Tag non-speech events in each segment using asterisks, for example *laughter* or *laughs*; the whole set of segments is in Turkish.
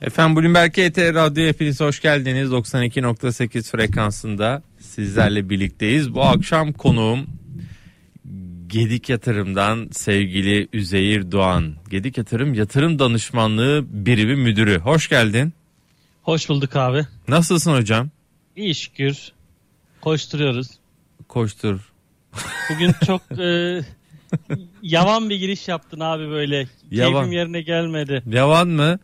Efendim Bloomberg ET Radyo hepiniz hoş geldiniz. 92.8 frekansında sizlerle birlikteyiz. Bu akşam konuğum Gedik Yatırım'dan sevgili Üzeyir Doğan. Gedik Yatırım Yatırım Danışmanlığı Birimi Müdürü. Hoş geldin. Hoş bulduk abi. Nasılsın hocam? İyi şükür. Koşturuyoruz. Koştur. Bugün *laughs* çok e, yavan bir giriş yaptın abi böyle. Yavan. Keyfim yerine gelmedi. Yavan mı?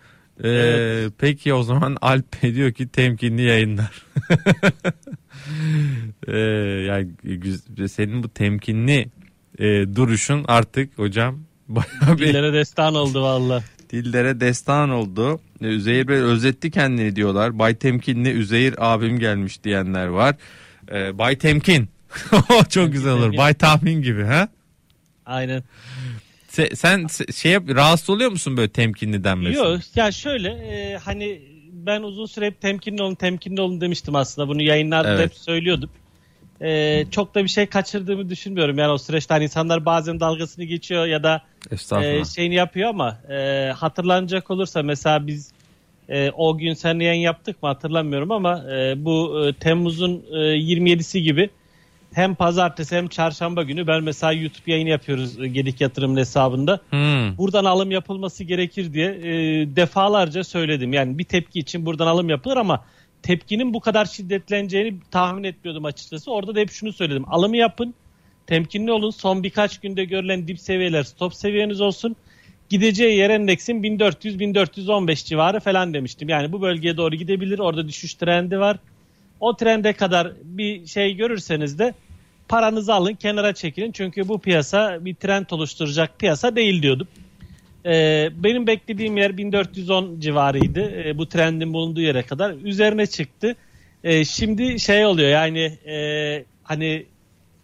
Ee, Evet. Peki o zaman Alp diyor ki temkinli yayınlar. *laughs* ee, yani senin bu temkinli e, duruşun artık hocam *laughs* bayağı bir Dillere destan oldu valla. dillere destan oldu. Ee, Üzeyir Bey özetti kendini diyorlar. Bay Temkinli Üzeyir abim gelmiş diyenler var. Ee, Bay Temkin. *laughs* Çok güzel olur. Temkin. Bay Tahmin gibi ha? Aynen. Se- sen se- şey yap, rahatsız oluyor musun böyle temkinli denmesi? Yok ya şöyle e, hani ben uzun süre hep temkinli olun temkinli olun demiştim aslında. Bunu yayınlarda Evet. hep söylüyordum. E, çok da bir şey kaçırdığımı düşünmüyorum. Yani o süreçte hani insanlar bazen dalgasını geçiyor ya da e, şeyini yapıyor ama e, hatırlanacak olursa mesela biz e, o gün seninle yayın yaptık mı hatırlamıyorum ama e, bu e, Temmuz'un e, 27'si gibi hem pazartesi hem çarşamba günü ben mesela YouTube yayını yapıyoruz e, Gedik Yatırım'ın hesabında. Hmm. Buradan alım yapılması gerekir diye e, defalarca söyledim. Yani bir tepki için buradan alım yapılır ama tepkinin bu kadar şiddetleneceğini tahmin etmiyordum açıkçası. Orada da hep şunu söyledim. Alımı yapın, temkinli olun. Son birkaç günde görülen dip seviyeler stop seviyeniz olsun. Gideceği yer endeksin 1400-1415 civarı falan demiştim. Yani bu bölgeye doğru gidebilir. Orada düşüş trendi var. O trende kadar bir şey görürseniz de paranızı alın kenara çekilin. Çünkü bu piyasa bir trend oluşturacak piyasa değil diyordum. Ee, benim beklediğim yer 1410 civarıydı. Ee, bu trendin bulunduğu yere kadar. Üzerine çıktı. Ee, şimdi şey oluyor yani e, hani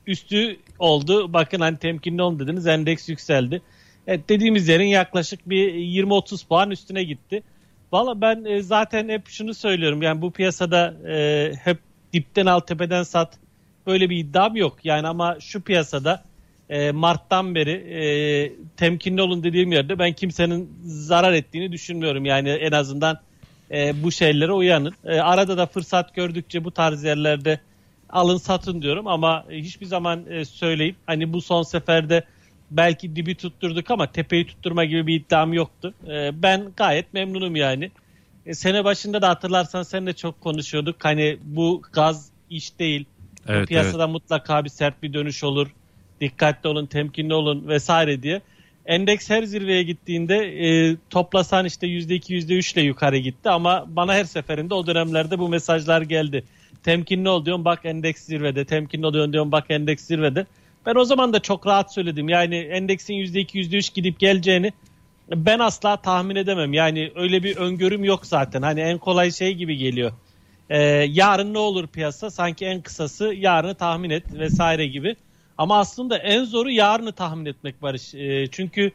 üstü oldu. Bakın hani temkinli olun dediniz. Endeks yükseldi. Evet, dediğimiz yerin yaklaşık bir 20-30 puan üstüne gitti. Valla ben e, zaten hep şunu söylüyorum. Yani bu piyasada e, hep dipten al tepeden sat böyle bir iddiam yok. Yani ama şu piyasada e, Mart'tan beri e, temkinli olun dediğim yerde ben kimsenin zarar ettiğini düşünmüyorum. Yani en azından e, bu şeylere uyanın. E, arada da fırsat gördükçe bu tarz yerlerde alın satın diyorum ama hiçbir zaman e, söyleyip hani bu son seferde belki dibi tutturduk ama tepeyi tutturma gibi bir iddiam yoktu. E, ben gayet memnunum yani. E, sene başında da hatırlarsan seninle çok konuşuyorduk. Hani bu gaz iş değil. Evet, piyasada mutlaka bir sert bir dönüş olur. Dikkatli olun, temkinli olun vesaire diye. Endeks her zirveye gittiğinde e, toplasan işte %2 %3 ile yukarı gitti ama bana her seferinde o dönemlerde bu mesajlar geldi. Temkinli ol diyorum bak endeks zirvede, temkinli ol diyorum bak endeks zirvede. Ben o zaman da çok rahat söyledim. Yani endeksin %2 %3 gidip geleceğini ben asla tahmin edemem. Yani öyle bir öngörüm yok zaten. Hani en kolay şey gibi geliyor. Ee, yarın ne olur piyasa? Sanki en kısası yarını tahmin et vesaire gibi. Ama aslında en zoru yarını tahmin etmek Barış. Ee, çünkü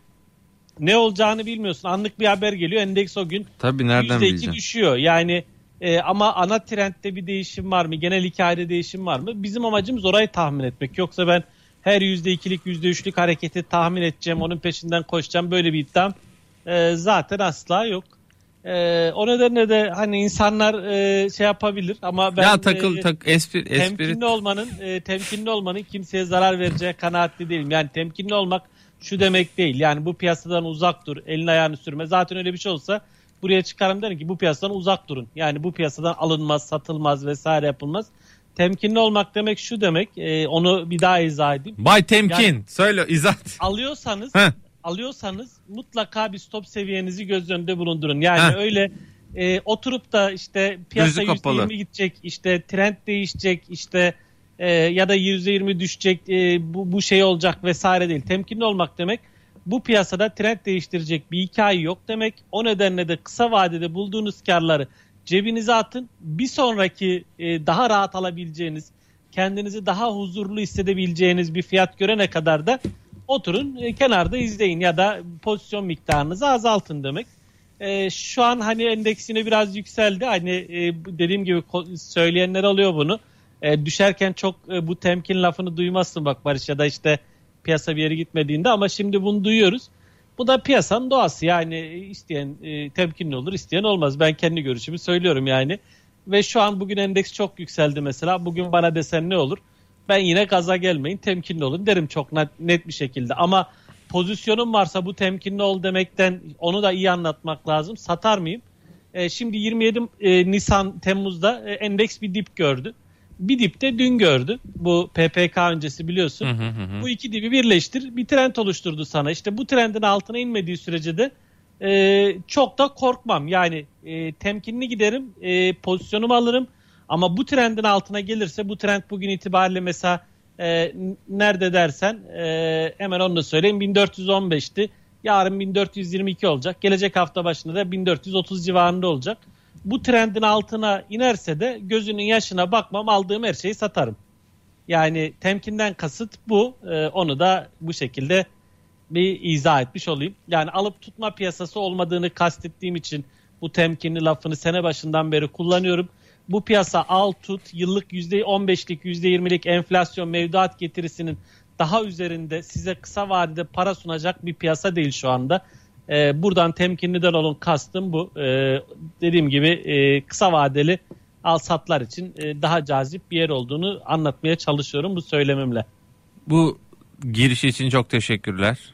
ne olacağını bilmiyorsun. Anlık bir haber geliyor. Endeks o gün Tabii nereden %2 bileceğim? düşüyor. Yani e, ama ana trendde bir değişim var mı? Genel hikayede değişim var mı? Bizim amacımız orayı tahmin etmek. Yoksa ben her %2'lik %3'lük hareketi tahmin edeceğim. Onun peşinden koşacağım. Böyle bir iddiam e, zaten asla yok. E, o nedenle de hani insanlar e, şey yapabilir ama ben ya takıl e, tak espri espri temkinli olmanın e, temkinli olmanın kimseye zarar vereceği kanaatli değilim. Yani temkinli olmak şu demek değil. Yani bu piyasadan uzak dur, elini ayağını sürme. Zaten öyle bir şey olsa buraya çıkarım derim ki bu piyasadan uzak durun. Yani bu piyasadan alınmaz, satılmaz vesaire yapılmaz. Temkinli olmak demek şu demek. e, onu bir daha izah edeyim. Bay Temkin Yani- söyle izah. Alıyorsanız Heh. Alıyorsanız mutlaka bir stop seviyenizi göz önünde bulundurun. Yani Heh. öyle e, oturup da işte piyasa Gözü kapalı. %20 gidecek, işte trend değişecek, işte e, ya da %20 düşecek, e, bu, bu şey olacak vesaire değil. Temkinli olmak demek bu piyasada trend değiştirecek bir hikaye yok demek. O nedenle de kısa vadede bulduğunuz karları cebinize atın. Bir sonraki e, daha rahat alabileceğiniz, kendinizi daha huzurlu hissedebileceğiniz bir fiyat görene kadar da oturun e, kenarda izleyin ya da pozisyon miktarınızı azaltın demek. E, şu an hani endeksine biraz yükseldi. Hani e, dediğim gibi söyleyenler oluyor bunu. E, düşerken çok e, bu temkin lafını duymazsın bak Barış ya da işte piyasa bir yere gitmediğinde ama şimdi bunu duyuyoruz. Bu da piyasanın doğası yani isteyen e, temkinli olur isteyen olmaz. Ben kendi görüşümü söylüyorum yani. Ve şu an bugün endeks çok yükseldi mesela. Bugün bana desen ne olur? Ben yine gaza gelmeyin temkinli olun derim çok net, bir şekilde. Ama pozisyonum varsa bu temkinli ol demekten onu da iyi anlatmak lazım. Satar mıyım? E, şimdi 27 e, Nisan Temmuz'da e, endeks bir dip gördü. Bir dip de dün gördü. Bu PPK öncesi biliyorsun. Hı hı hı. Bu iki dibi birleştir. Bir trend oluşturdu sana. İşte bu trendin altına inmediği sürece de e, çok da korkmam. Yani e, temkinli giderim. E, pozisyonumu alırım. Ama bu trendin altına gelirse bu trend bugün itibariyle mesela e, nerede dersen e, hemen onu da söyleyeyim 1415'ti. Yarın 1422 olacak. Gelecek hafta başında da 1430 civarında olacak. Bu trendin altına inerse de gözünün yaşına bakmam aldığım her şeyi satarım. Yani temkinden kasıt bu. Ee, onu da bu şekilde bir izah etmiş olayım. Yani alıp tutma piyasası olmadığını kastettiğim için bu temkinli lafını sene başından beri kullanıyorum. Bu piyasa al tut yıllık %15'lik %20'lik enflasyon mevduat getirisinin daha üzerinde size kısa vadede para sunacak bir piyasa değil şu anda. Ee, buradan temkinliden olun kastım bu. Ee, dediğim gibi e, kısa vadeli al satlar için e, daha cazip bir yer olduğunu anlatmaya çalışıyorum bu söylemimle. Bu giriş için çok teşekkürler.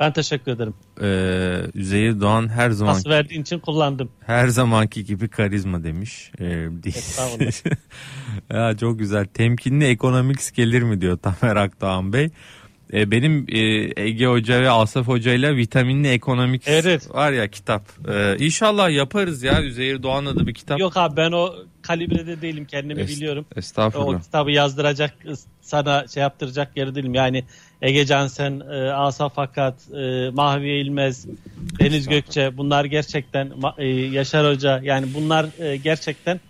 Ben teşekkür ederim. Ee, Üzeyir Doğan her zaman Pas verdiğin için kullandım. her zamanki gibi karizma demiş. Ee, *laughs* ya çok güzel. Temkinli ekonomik gelir mi diyor Tamer Akdoğan Bey. Ee, benim e, Ege Hoca ve Asaf Hoca ile vitaminli ekonomik Evet. var ya kitap. Ee, inşallah yaparız ya Üzeyir Doğan'la da bir kitap. Yok abi ben o kalibrede değilim kendimi Es- biliyorum. O Estağfurullah. kitabı yazdıracak sana şey yaptıracak yeri değilim. Yani Ege Cansen, e, Asaf Hakat, e, Mahviye İlmez, Deniz Gökçe bunlar gerçekten e, Yaşar Hoca yani bunlar e, gerçekten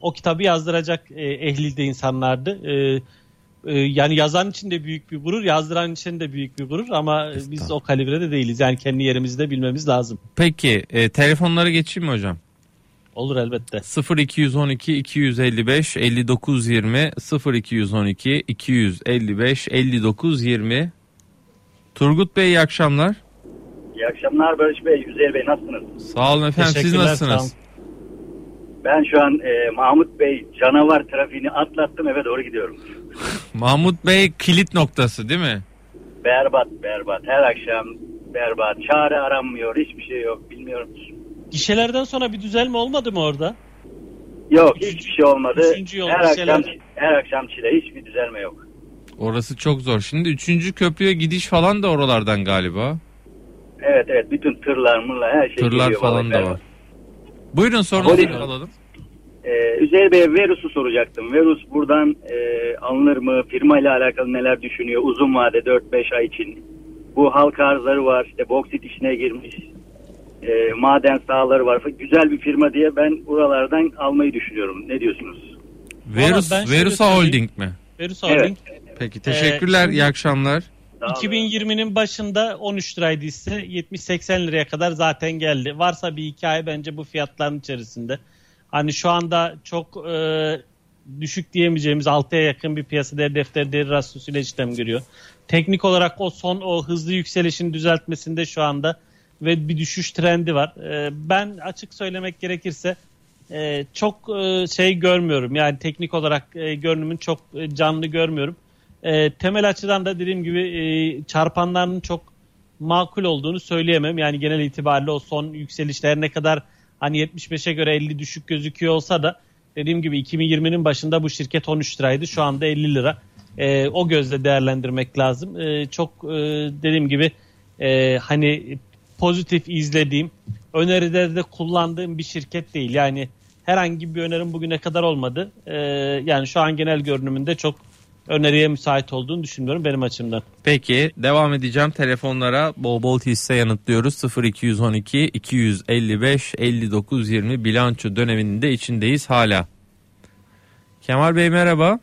o kitabı yazdıracak e, ehlilde insanlardı. E, e, yani yazan için de büyük bir gurur, yazdıran için de büyük bir gurur ama biz o kalibrede değiliz. Yani kendi yerimizi de bilmemiz lazım. Peki e, telefonlara geçeyim mi hocam? Olur elbette. 0212 255 59 20 0212 255 59 20 Turgut Bey iyi akşamlar. İyi akşamlar Barış Bey, Üzeyir Bey nasılsınız? Sağ olun efendim siz nasılsınız? Ben şu an e, Mahmut Bey canavar trafiğini atlattım eve doğru gidiyorum. *laughs* Mahmut Bey kilit noktası değil mi? Berbat berbat her akşam berbat çare aranmıyor hiçbir şey yok bilmiyorum. Gişelerden sonra bir düzelme olmadı mı orada? Yok hiçbir şey olmadı. Üçüncü yol, her akşam her akşam çile hiçbir düzelme yok. Orası çok zor. Şimdi üçüncü köprüye gidiş falan da oralardan galiba. Evet evet bütün tırlar mırlar her şey Tırlar geliyor falan da berbat. var. Buyurun sorunuzu alalım. Ee, Üzeyir Bey'e Verus'u soracaktım. Verus buradan e, alınır mı? Firma ile alakalı neler düşünüyor? Uzun vade 4-5 ay için. Bu halk arzları var. işte boksit işine girmiş. E, maden sahaları var. Güzel bir firma diye ben buralardan almayı düşünüyorum. Ne diyorsunuz? Verus, ben şöyle Verusa söyleyeyim. Holding mi? Verus Evet. Holding Peki teşekkürler. şimdi- iyi akşamlar. Sağ olun. 2020'nin başında 13 liraydı ise 70-80 liraya kadar zaten geldi. Varsa bir hikaye bence bu fiyatların içerisinde. Hani şu anda çok e, düşük diyemeyeceğimiz 6'ya yakın bir piyasa değer defter değeri rasyosuyla işlem görüyor. Teknik olarak o son o hızlı yükselişin düzeltmesinde şu anda ve bir düşüş trendi var. E, ben açık söylemek gerekirse e, çok e, şey görmüyorum. Yani teknik olarak e, görünümün çok e, canlı görmüyorum. E, temel açıdan da dediğim gibi e, çarpanların çok makul olduğunu söyleyemem. Yani genel itibariyle o son yükselişler ne kadar hani 75'e göre 50 düşük gözüküyor olsa da dediğim gibi 2020'nin başında bu şirket 13 liraydı. Şu anda 50 lira. E, o gözle değerlendirmek lazım. E, çok e, dediğim gibi e, hani pozitif izlediğim, önerilerde kullandığım bir şirket değil. Yani herhangi bir önerim bugüne kadar olmadı. E, yani şu an genel görünümünde çok öneriye müsait olduğunu düşünmüyorum benim açımdan. Peki devam edeceğim telefonlara bol bol hisse yanıtlıyoruz 0212 255 59 20 bilanço döneminin de içindeyiz hala. Kemal Bey merhaba.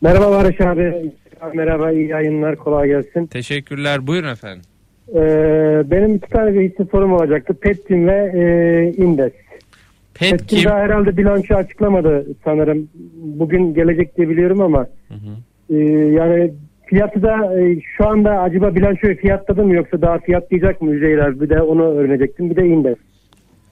Merhaba Barış abi. Merhaba iyi yayınlar kolay gelsin. Teşekkürler buyurun efendim. Ee, benim iki tane bir hisse sorum olacaktı. Petkim ve e, Indes. Pet Petkim kim? daha herhalde bilanço açıklamadı sanırım. Bugün gelecek diye biliyorum ama Hı hı. e, yani fiyatı da e, şu anda acaba bilançoyu fiyatladı mı yoksa daha fiyatlayacak mı abi? Bir de onu öğrenecektim. Bir de Indes.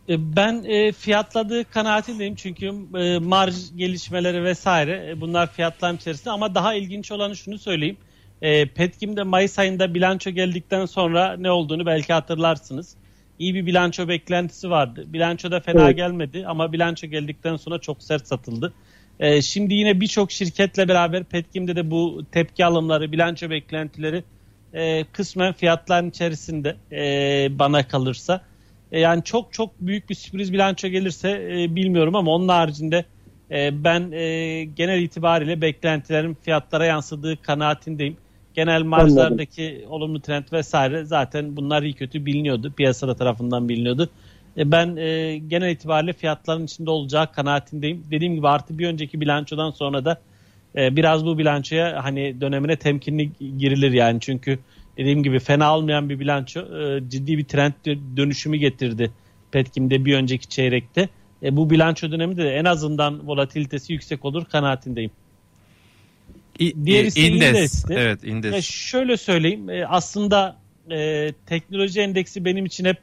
E, Ben e, fiyatladığı kanaatindeyim çünkü e, marj gelişmeleri vesaire e, bunlar fiyatların içerisinde ama daha ilginç olanı şunu söyleyeyim. E, Petkim'de Mayıs ayında bilanço geldikten sonra ne olduğunu belki hatırlarsınız. İyi bir bilanço beklentisi vardı. Bilanço da fena Evet. gelmedi ama bilanço geldikten sonra çok sert satıldı. E, şimdi yine birçok şirketle beraber Petkim'de de bu tepki alımları, bilanço beklentileri e, kısmen fiyatların içerisinde e, bana kalırsa. E, yani çok çok büyük bir sürpriz bilanço gelirse e, bilmiyorum ama onun haricinde e, ben e, genel itibariyle beklentilerin fiyatlara yansıdığı kanaatindeyim. Genel marjlardaki olumlu trend vesaire zaten bunlar iyi kötü biliniyordu. Piyasada tarafından biliniyordu. E, ben e, genel itibariyle fiyatların içinde olacağı kanaatindeyim. Dediğim gibi artı bir önceki bilançodan sonra da e, biraz bu bilançoya hani dönemine temkinli girilir yani. Çünkü dediğim gibi fena olmayan bir bilanço e, ciddi bir trend dö- dönüşümü getirdi Petkim'de bir önceki çeyrekte. E, bu bilanço döneminde de en azından volatilitesi yüksek olur kanaatindeyim. İ- Diğer ise indes. indesti. Evet indes. E, şöyle söyleyeyim e, aslında e, teknoloji endeksi benim için hep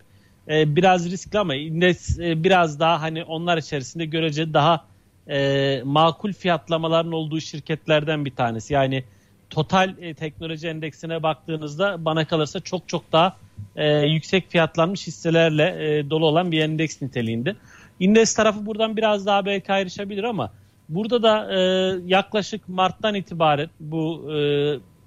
e, biraz riskli ama indeks e, biraz daha hani onlar içerisinde görece daha e, makul fiyatlamaların olduğu şirketlerden bir tanesi. Yani total e, teknoloji endeksine baktığınızda bana kalırsa çok çok daha e, yüksek fiyatlanmış hisselerle e, dolu olan bir endeks niteliğinde. İndeks tarafı buradan biraz daha belki ayrışabilir ama burada da e, yaklaşık Mart'tan itibaren bu e,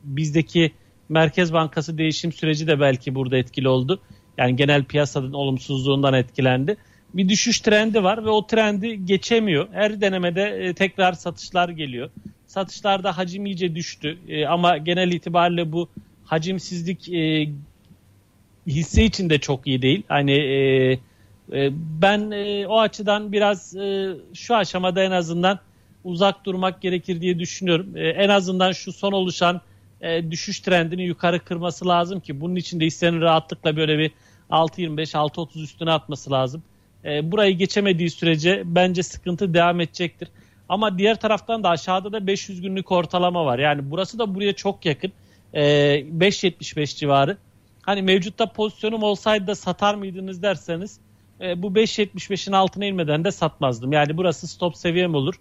bizdeki Merkez Bankası değişim süreci de belki burada etkili oldu. Yani genel piyasanın olumsuzluğundan etkilendi. Bir düşüş trendi var ve o trendi geçemiyor. Her denemede e, tekrar satışlar geliyor. Satışlarda hacim iyice düştü. E, ama genel itibariyle bu hacimsizlik e, hisse için de çok iyi değil. Hani e, e, ben e, o açıdan biraz e, şu aşamada en azından uzak durmak gerekir diye düşünüyorum. E, en azından şu son oluşan e, düşüş trendini yukarı kırması lazım ki bunun için de hissenin rahatlıkla böyle bir 6.25-6.30 üstüne atması lazım. E, burayı geçemediği sürece bence sıkıntı devam edecektir. Ama diğer taraftan da aşağıda da 500 günlük ortalama var. Yani burası da buraya çok yakın. E, 5.75 civarı. Hani mevcutta pozisyonum olsaydı da satar mıydınız derseniz e, bu 5.75'in altına inmeden de satmazdım. Yani burası stop seviyem olur.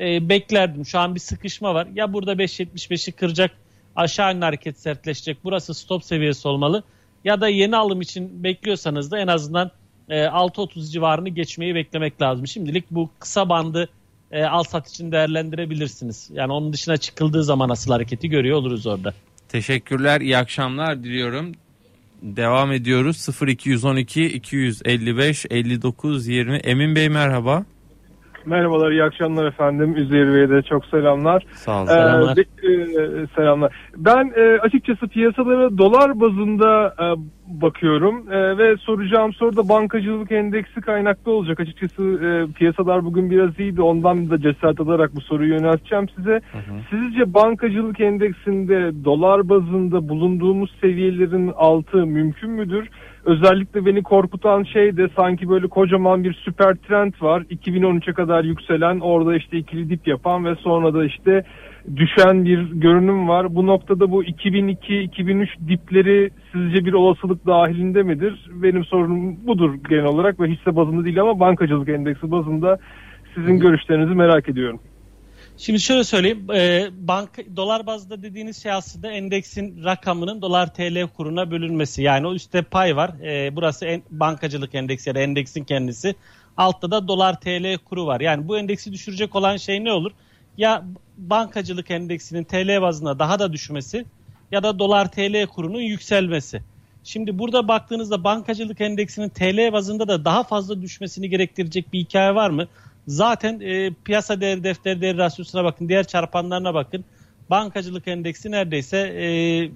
E, beklerdim. Şu an bir sıkışma var. Ya burada 5.75'i kıracak aşağı yönlü hareket sertleşecek. Burası stop seviyesi olmalı. Ya da yeni alım için bekliyorsanız da en azından e, 6.30 civarını geçmeyi beklemek lazım. Şimdilik bu kısa bandı e, al sat için değerlendirebilirsiniz. Yani onun dışına çıkıldığı zaman asıl hareketi görüyor oluruz orada. Teşekkürler. iyi akşamlar diliyorum. Devam ediyoruz. 0212 255 59 20. Emin Bey merhaba. Merhabalar, iyi akşamlar efendim. Üzeyir Bey'e de çok selamlar. Sağ olun. Selamlar. Ee, de- e, selamlar. Ben e, açıkçası piyasalara dolar bazında e, bakıyorum E, ve soracağım soru da bankacılık endeksi kaynaklı olacak. Açıkçası e, piyasalar bugün biraz iyiydi. Ondan da cesaret alarak bu soruyu yönelteceğim size. Sizce bankacılık endeksinde dolar bazında bulunduğumuz seviyelerin altı mümkün müdür? Özellikle beni korkutan şey de sanki böyle kocaman bir süper trend var. 2013'e kadar yükselen orada işte ikili dip yapan ve sonra da işte düşen bir görünüm var. Bu noktada bu 2002-2003 dipleri sizce bir olasılık dahilinde midir? Benim sorunum budur genel olarak ve hisse bazında değil ama bankacılık endeksi bazında sizin görüşlerinizi merak ediyorum. Şimdi şöyle söyleyeyim. E, bank dolar bazda dediğiniz şey aslında endeksin rakamının dolar TL kuruna bölünmesi. Yani o üstte pay var. E, burası en, bankacılık endeksi ya da endeksin kendisi. Altta da dolar TL kuru var. Yani bu endeksi düşürecek olan şey ne olur? Ya bankacılık endeksinin TL bazında daha da düşmesi ya da dolar TL kurunun yükselmesi. Şimdi burada baktığınızda bankacılık endeksinin TL bazında da daha fazla düşmesini gerektirecek bir hikaye var mı? Zaten e, piyasa değer defter değer rasyosuna bakın, diğer çarpanlarına bakın. Bankacılık endeksi neredeyse e,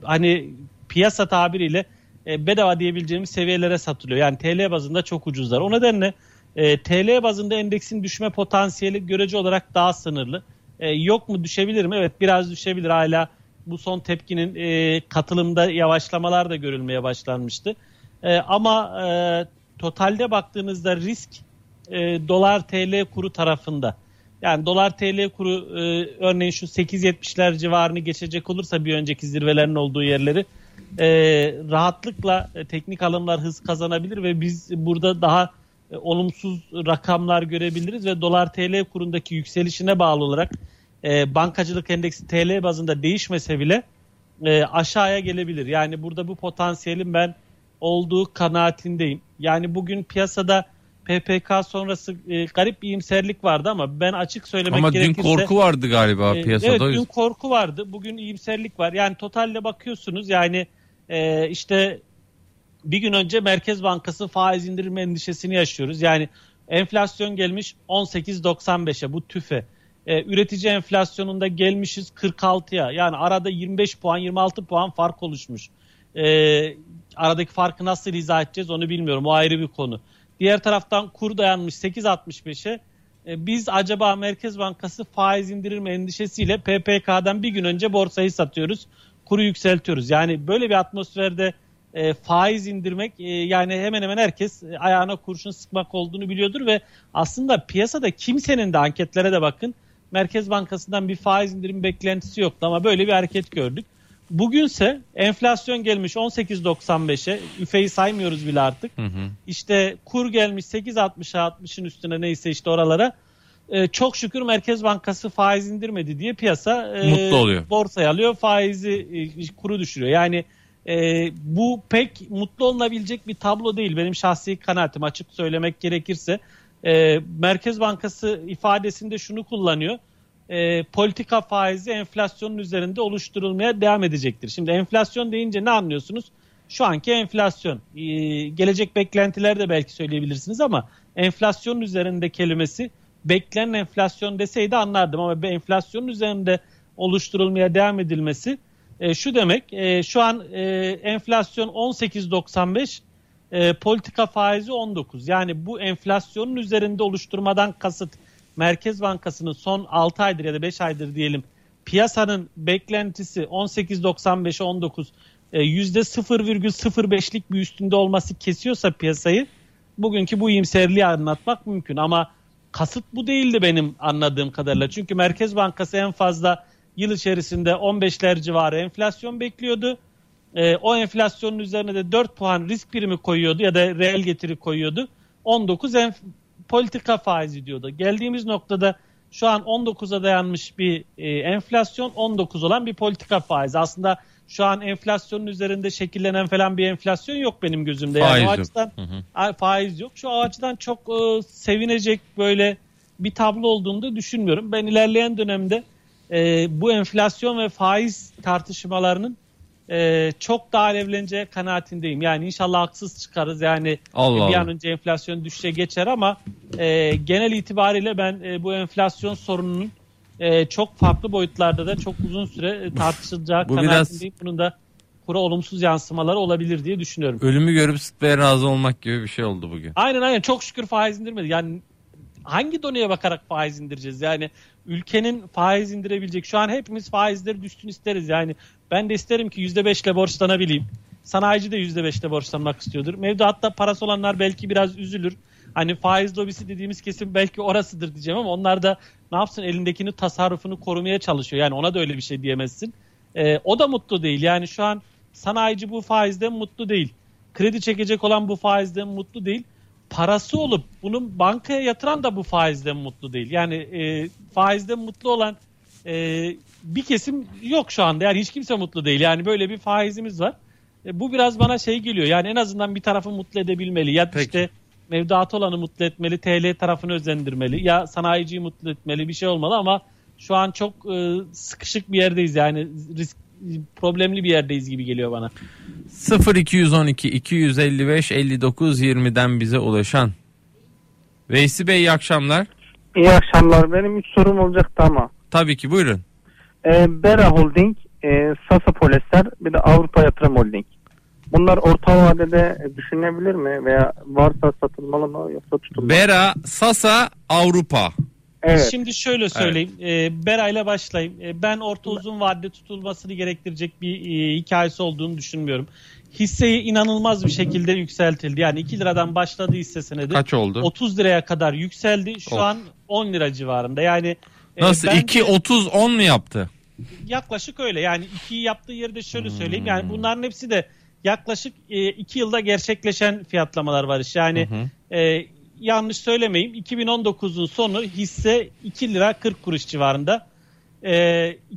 hani piyasa tabiriyle e, bedava diyebileceğimiz seviyelere satılıyor. Yani TL bazında çok ucuzlar. O nedenle e, TL bazında endeksin düşme potansiyeli görece olarak daha sınırlı. E, yok mu düşebilir mi? Evet biraz düşebilir. Hala bu son tepkinin e, katılımda yavaşlamalar da görülmeye başlanmıştı. E, ama e, totalde baktığınızda risk e, dolar TL kuru tarafında. Yani dolar TL kuru e, örneğin şu 8.70'ler civarını geçecek olursa bir önceki zirvelerin olduğu yerleri e, rahatlıkla e, teknik alımlar hız kazanabilir ve biz burada daha e, olumsuz rakamlar görebiliriz ve dolar TL kurundaki yükselişine bağlı olarak e, bankacılık endeksi TL bazında değişmese bile e, aşağıya gelebilir. Yani burada bu potansiyelin ben olduğu kanaatindeyim. Yani bugün piyasada PPK sonrası e, garip bir iyimserlik vardı ama ben açık söylemek Ama dün gerekirse... korku vardı galiba e, piyasada. Evet dün korku vardı. Bugün iyimserlik var. Yani totalde bakıyorsunuz yani e, işte bir gün önce Merkez Bankası faiz indirme endişesini yaşıyoruz. Yani enflasyon gelmiş 18.95'e bu tüfe. E, üretici enflasyonunda gelmişiz 46'ya. Yani arada 25 puan 26 puan fark oluşmuş. E, aradaki farkı nasıl izah edeceğiz onu bilmiyorum. O ayrı bir konu. Diğer taraftan kur dayanmış 8.65'e. E, biz acaba Merkez Bankası faiz indirir mi endişesiyle PPK'dan bir gün önce borsayı satıyoruz. Kuru yükseltiyoruz. Yani böyle bir atmosferde e, faiz indirmek e, yani hemen hemen herkes e, ayağına kurşun sıkmak olduğunu biliyordur ve aslında piyasada kimsenin de anketlere de bakın Merkez Bankası'ndan bir faiz indirim beklentisi yoktu ama böyle bir hareket gördük. Bugünse enflasyon gelmiş 18.95'e üfeyi saymıyoruz bile artık. Hı hı. İşte kur gelmiş 8.60'a 60'ın üstüne neyse işte oralara. Ee, çok şükür Merkez Bankası faiz indirmedi diye piyasa e, Mutlu oluyor. borsaya alıyor faizi e, kuru düşürüyor. Yani e, bu pek mutlu olunabilecek bir tablo değil benim şahsi kanaatim açık söylemek gerekirse. E, Merkez Bankası ifadesinde şunu kullanıyor. E, politika faizi enflasyonun üzerinde oluşturulmaya devam edecektir. Şimdi enflasyon deyince ne anlıyorsunuz? Şu anki enflasyon. E, gelecek beklentiler de belki söyleyebilirsiniz ama enflasyonun üzerinde kelimesi beklenen enflasyon deseydi anlardım ama bir enflasyonun üzerinde oluşturulmaya devam edilmesi e, şu demek e, şu an e, enflasyon 18.95 e, politika faizi 19 yani bu enflasyonun üzerinde oluşturmadan kasıt Merkez Bankası'nın son 6 aydır ya da 5 aydır diyelim piyasanın beklentisi 18.95'e 19 e, %0,05'lik bir üstünde olması kesiyorsa piyasayı bugünkü bu iyimserliği anlatmak mümkün ama kasıt bu değildi benim anladığım kadarıyla. Çünkü Merkez Bankası en fazla yıl içerisinde 15'ler civarı enflasyon bekliyordu. E, o enflasyonun üzerine de 4 puan risk primi koyuyordu ya da reel getiri koyuyordu. 19 enf- politika faizi diyordu. Geldiğimiz noktada şu an 19'a dayanmış bir e, enflasyon 19 olan bir politika faizi. Aslında şu an enflasyonun üzerinde şekillenen falan bir enflasyon yok benim gözümde. Yani Faiz o yok. açıdan Hı hı. A- faiz yok. Şu açıdan çok e, sevinecek böyle bir tablo olduğunu da düşünmüyorum. Ben ilerleyen dönemde e, bu enflasyon ve faiz tartışmalarının e, çok daha alevleneceği kanaatindeyim. Yani inşallah haksız çıkarız. Yani Allah bir an önce enflasyon düşüşe geçer ama e, genel itibariyle ben e, bu enflasyon sorununun e, çok farklı boyutlarda da çok uzun süre e, tartışılacağı Bu biraz- kanaatindeyim. Bunun da kura olumsuz yansımaları olabilir diye düşünüyorum. Ölümü görüp sıtmaya razı olmak gibi bir şey oldu bugün. Aynen aynen çok şükür faiz indirmedi. Yani hangi donuya bakarak faiz indireceğiz? Yani ülkenin faiz indirebilecek. Şu an hepimiz faizleri düşsün isteriz. Yani ben de isterim ki %5 borçlanabileyim. Sanayici de %5'le borçlanmak istiyordur. Mevduatta parası olanlar belki biraz üzülür. Hani faiz lobisi dediğimiz kesim belki orasıdır diyeceğim ama onlar da ne yapsın elindekini tasarrufunu korumaya çalışıyor. Yani ona da öyle bir şey diyemezsin. Ee, o da mutlu değil. Yani şu an sanayici bu faizden mutlu değil. Kredi çekecek olan bu faizden mutlu değil. Parası olup bunun bankaya yatıran da bu faizden mutlu değil. Yani e, faizden mutlu olan e, bir kesim yok şu anda. Yani hiç kimse mutlu değil. Yani böyle bir faizimiz var. E, bu biraz bana şey geliyor. Yani en azından bir tarafı mutlu edebilmeli. Ya Peki. işte mevduatı olanı mutlu etmeli, TL tarafını özendirmeli. Ya sanayiciyi mutlu etmeli bir şey olmalı ama şu an çok e, sıkışık bir yerdeyiz. Yani risk problemli bir yerdeyiz gibi geliyor bana. 0212 255 59 20'den bize ulaşan Veysi Bey iyi akşamlar. İyi akşamlar. Benim 3 sorum olacaktı ama. Tabii ki buyurun. Ee, Bera Holding, e, Sasa Polyester, bir de Avrupa Yatırım Holding. Bunlar orta vadede düşünülebilir mi? Veya varsa satılmalı mı yoksa tutulmalı mı? Bera, Sasa, Avrupa. Evet. Şimdi şöyle söyleyeyim. E, Beray'la başlayayım. E, ben orta uzun vadede tutulmasını gerektirecek bir e, hikayesi olduğunu düşünmüyorum. Hisseyi inanılmaz bir şekilde yükseltildi. Yani 2 liradan başladığı hisse senedi. Kaç oldu? 30 liraya kadar yükseldi. Şu Of. an 10 lira civarında. Yani e, Nasıl? bence 2 30 10 mu yaptı? yaklaşık öyle. Yani 2'yi yaptığı yerde şöyle söyleyeyim. Hmm. Yani bunların hepsi de yaklaşık 2 yılda gerçekleşen fiyatlamalar var. işte. Yani Hı hı. e, yanlış söylemeyeyim 2019'un sonu hisse 2 lira 40 kuruş civarında. E,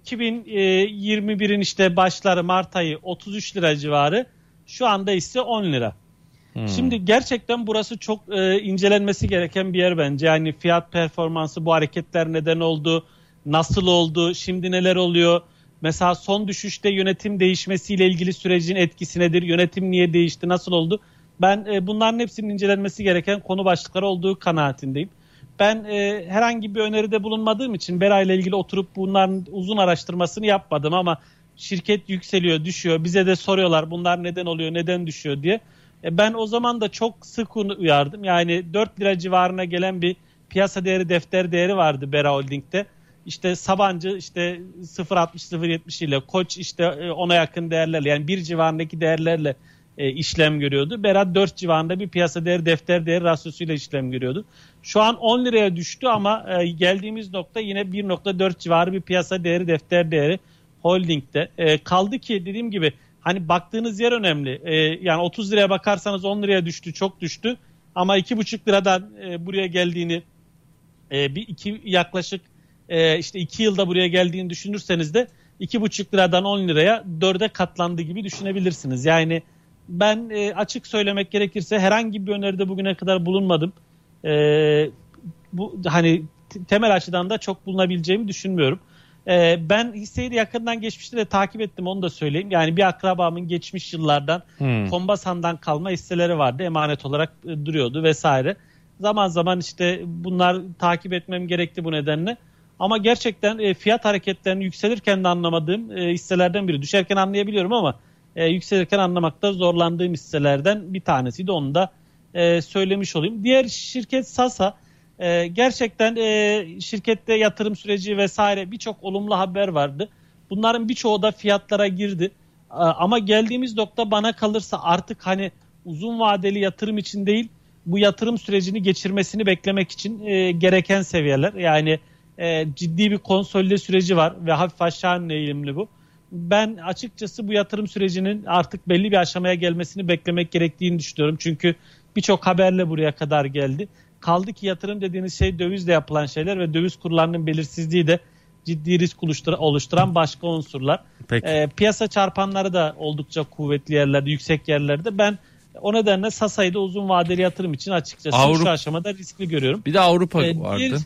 2021'in işte başları Mart ayı 33 lira civarı. Şu anda ise 10 lira. Hmm. Şimdi gerçekten burası çok e, incelenmesi gereken bir yer bence. Yani fiyat performansı bu hareketler neden oldu? Nasıl oldu? Şimdi neler oluyor? Mesela son düşüşte yönetim değişmesiyle ilgili sürecin etkisi nedir? Yönetim niye değişti? Nasıl oldu? Ben e, bunların hepsinin incelenmesi gereken konu başlıkları olduğu kanaatindeyim. Ben e, herhangi bir öneride bulunmadığım için Bera ile ilgili oturup bunların uzun araştırmasını yapmadım ama şirket yükseliyor, düşüyor. Bize de soruyorlar bunlar neden oluyor, neden düşüyor diye. E, ben o zaman da çok sık uyardım. Yani 4 lira civarına gelen bir piyasa değeri defter değeri vardı Bera Holding'de. İşte Sabancı işte 0.60-0.70 ile Koç işte e, ona yakın değerlerle yani bir civarındaki değerlerle e, işlem görüyordu. Berat 4 civarında bir piyasa değeri defter değeri rasyosuyla işlem görüyordu. Şu an 10 liraya düştü ama e, geldiğimiz nokta yine 1.4 civarı bir piyasa değeri defter değeri holdingde. E, kaldı ki dediğim gibi hani baktığınız yer önemli. E, yani 30 liraya bakarsanız 10 liraya düştü çok düştü. Ama 2,5 liradan buraya geldiğini bir iki yaklaşık işte 2 yılda buraya geldiğini düşünürseniz de 2,5 liradan 10 liraya 4'e katlandı gibi düşünebilirsiniz. Yani ben e, açık söylemek gerekirse herhangi bir öneride bugüne kadar bulunmadım. E, bu hani temel açıdan da çok bulunabileceğimi düşünmüyorum. E, ben hisseyi yakından geçmişte de takip ettim onu da söyleyeyim. Yani bir akrabamın geçmiş yıllardan Hmm. Kombasan'dan kalma hisseleri vardı. Emanet olarak e, duruyordu vesaire. Zaman zaman işte bunlar takip etmem gerekti bu nedenle. Ama gerçekten e, fiyat hareketlerini yükselirken de anlamadığım e, hisselerden biri. Düşerken anlayabiliyorum ama e, yükselirken anlamakta zorlandığım hisselerden bir tanesiydi. Onu da e, söylemiş olayım. Diğer şirket Sasa e, gerçekten e, şirkette yatırım süreci vesaire birçok olumlu haber vardı. Bunların birçoğu da fiyatlara girdi. A- Ama geldiğimiz nokta bana kalırsa artık hani uzun vadeli yatırım için değil bu yatırım sürecini geçirmesini beklemek için e, gereken seviyeler. Yani e, ciddi bir konsolide süreci var ve hafif aşağı eğilimli bu. Ben açıkçası bu yatırım sürecinin artık belli bir aşamaya gelmesini beklemek gerektiğini düşünüyorum. Çünkü birçok haberle buraya kadar geldi. Kaldı ki yatırım dediğiniz şey dövizle yapılan şeyler ve döviz kurlarının belirsizliği de ciddi risk oluştur- oluşturan başka unsurlar. Peki. E, piyasa çarpanları da oldukça kuvvetli yerlerde, yüksek yerlerde. Ben o nedenle Sasa'yı da uzun vadeli yatırım için açıkçası Avrupa- şu aşamada riskli görüyorum. Bir de Avrupa E, vardı.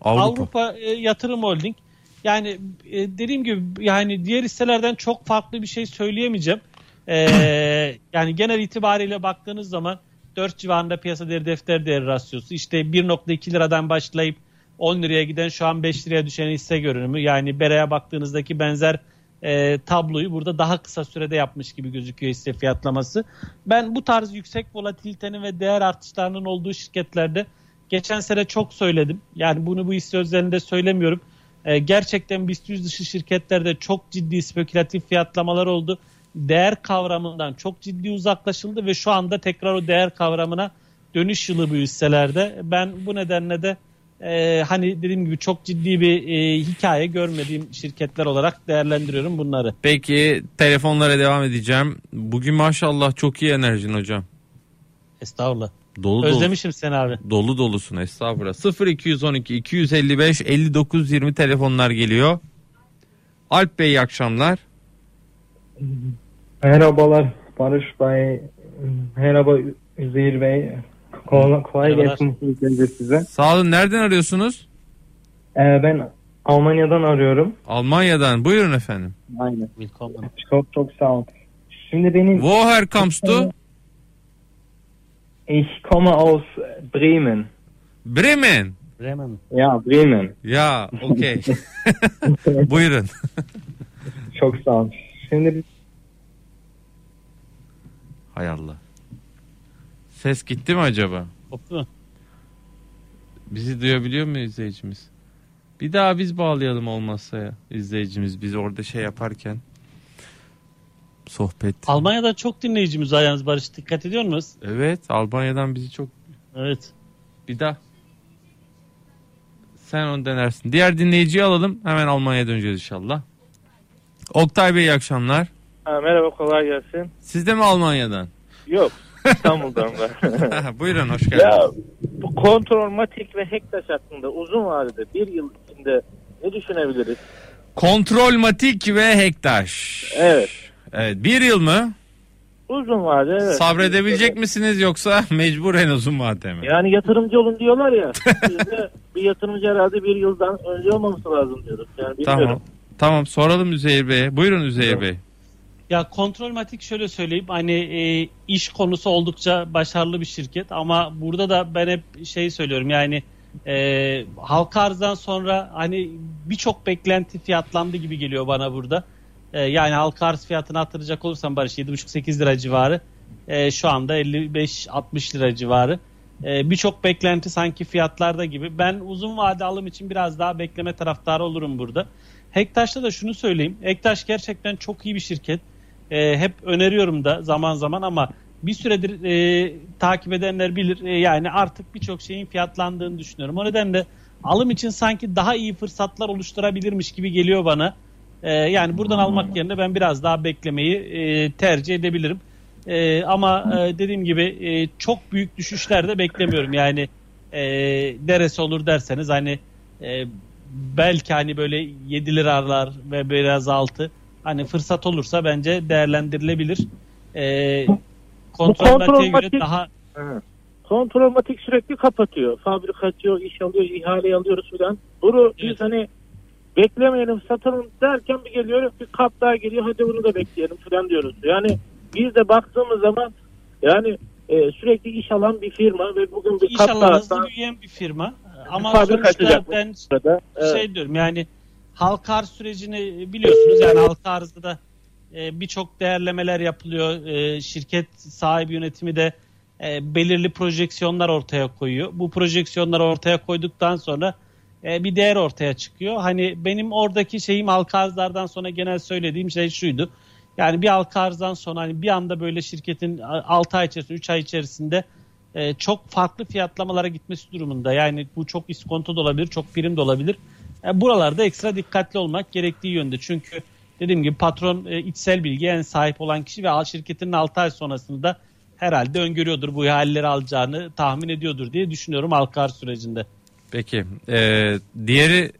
Avrupa. Avrupa, e, Yatırım Holding. Yani e, dediğim gibi yani diğer hisselerden çok farklı bir şey söyleyemeyeceğim. E, *clears throat* yani genel itibariyle baktığınız zaman 4 civarında piyasa değeri defter değeri rasyosu işte 1.2 liradan başlayıp 10 liraya giden şu an 5 liraya düşen hisse görünümü. Yani Bera'ya baktığınızdaki benzer e, tabloyu burada daha kısa sürede yapmış gibi gözüküyor hisse fiyatlaması. Ben bu tarz yüksek volatilitenin ve değer artışlarının olduğu şirketlerde geçen sene çok söyledim. Yani bunu bu hisse özelinde söylemiyorum. E, gerçekten BIST 100 dışı şirketlerde çok ciddi spekülatif fiyatlamalar oldu. Değer kavramından çok ciddi uzaklaşıldı ve şu anda tekrar o değer kavramına dönüş yılı bu hisselerde. Ben bu nedenle de e, hani dediğim gibi çok ciddi bir e, hikaye görmediğim şirketler olarak değerlendiriyorum bunları. Peki telefonlara devam edeceğim. Bugün maşallah çok iyi enerjin hocam. Estağfurullah. Dolu dolu. Özlemişim seni abi. Dolu dolusun estağfurullah. 0212 255 59 20 telefonlar geliyor. Alp Bey iyi akşamlar. Merhabalar Barış Bey. Merhaba Üzeyir Bey. Kolay, gelsin size. Sağ olun nereden arıyorsunuz? Ee, ben Almanya'dan arıyorum. Almanya'dan. Buyurun efendim. Aynen. Willkommen. Çok çok sağ olun. Şimdi benim Woher kommst du? İch komme aus Bremen. Bremen. Bremen. Ya Bremen. Ya okey. *laughs* Buyurun. *laughs* Çok sağ olun. Şimdi Hay Allah. Ses gitti mi acaba? Koptu mu? Bizi duyabiliyor mu izleyicimiz? Bir daha biz bağlayalım olmazsa ya izleyicimiz biz orada şey yaparken sohbet. Almanya'da çok dinleyicimiz var yalnız Barış. Dikkat ediyor musunuz? Evet Almanya'dan bizi çok Evet. bir daha. Sen onu denersin. Diğer dinleyiciyi alalım hemen Almanya'ya döneceğiz inşallah. Oktay Bey iyi akşamlar. Ha, merhaba kolay gelsin. Siz de mi Almanya'dan? Yok *laughs* İstanbul'dan ben. *laughs* Buyurun hoş geldiniz. ya bu kontrol matik ve hektaş hakkında uzun vadede bir yıl içinde ne düşünebiliriz? Kontrolmatik ve Hektaş. Evet. Evet bir yıl mı? Uzun vade evet. Sabredebilecek misiniz yoksa *laughs* mecburen uzun vade mi? Yani yatırımcı olun diyorlar ya. Bir yatırımcı herhalde bir yıldan önce olmaması lazım diyoruz. Yani bilmiyorum. Tamam. Tamam soralım Üzeyir Bey'e. Buyurun Üzeyir Bey. Ya Kontrolmatik şöyle söyleyeyim hani e, iş konusu oldukça başarılı bir şirket ama burada da ben hep şey söylüyorum yani e, halka arzdan sonra hani birçok beklenti fiyatlandı gibi geliyor bana burada. E, yani halka arz fiyatını hatırlayacak olursam Barış 7,5-8 lira civarı e, şu anda 55-60 lira civarı. E, birçok beklenti sanki fiyatlarda gibi. Ben uzun vade alım için biraz daha bekleme taraftarı olurum burada. Hektaş'ta da şunu söyleyeyim. Hektaş gerçekten çok iyi bir şirket. E, hep öneriyorum da zaman zaman ama bir süredir e, takip edenler bilir. E, yani artık birçok şeyin fiyatlandığını düşünüyorum. O nedenle alım için sanki daha iyi fırsatlar oluşturabilirmiş gibi geliyor bana. E, yani buradan almak yerine ben biraz daha beklemeyi e, tercih edebilirim. E, ama e, dediğim gibi e, çok büyük düşüşler de beklemiyorum. Yani e, neresi olur derseniz hani e, belki hani böyle 7 liralar ve biraz altı hani fırsat olursa bence değerlendirilebilir. E, kontrolmatiğe göre kontrolmatik- daha Evet. Kontrol matik sürekli kapatıyor. Fabrika açıyor, iş alıyor, ihale alıyoruz filan. Bunu biz Evet. hani beklemeyelim, satalım derken bir geliyor bir kap daha geliyor. Hadi bunu da bekleyelim filan diyoruz. Yani biz de baktığımız zaman yani e, sürekli iş alan bir firma ve bugün bir kap İnşallah daha hızlı büyüyen bir firma. Ama sonuçta ben. Evet. şey diyorum yani halka arz sürecini biliyorsunuz yani halka arzda da e, birçok değerlemeler yapılıyor. E, şirket sahibi yönetimi de e, belirli projeksiyonlar ortaya koyuyor. Bu projeksiyonları ortaya koyduktan sonra e, bir değer ortaya çıkıyor. Hani benim oradaki şeyim halka arzlardan sonra genel söylediğim şey şuydu. Yani bir halka arzdan sonra hani bir anda böyle şirketin 6 ay içerisinde 3 ay içerisinde e, çok farklı fiyatlamalara gitmesi durumunda. Yani bu çok iskonto da olabilir, çok prim de olabilir. E, buralarda ekstra dikkatli olmak gerektiği yönde. Çünkü dediğim gibi patron e, içsel bilgiye en sahip olan kişi ve al- şirketinin 6 ay sonrasında herhalde öngörüyordur bu ihaleleri alacağını tahmin ediyordur diye düşünüyorum halka arz sürecinde. Peki. Ee, diğeri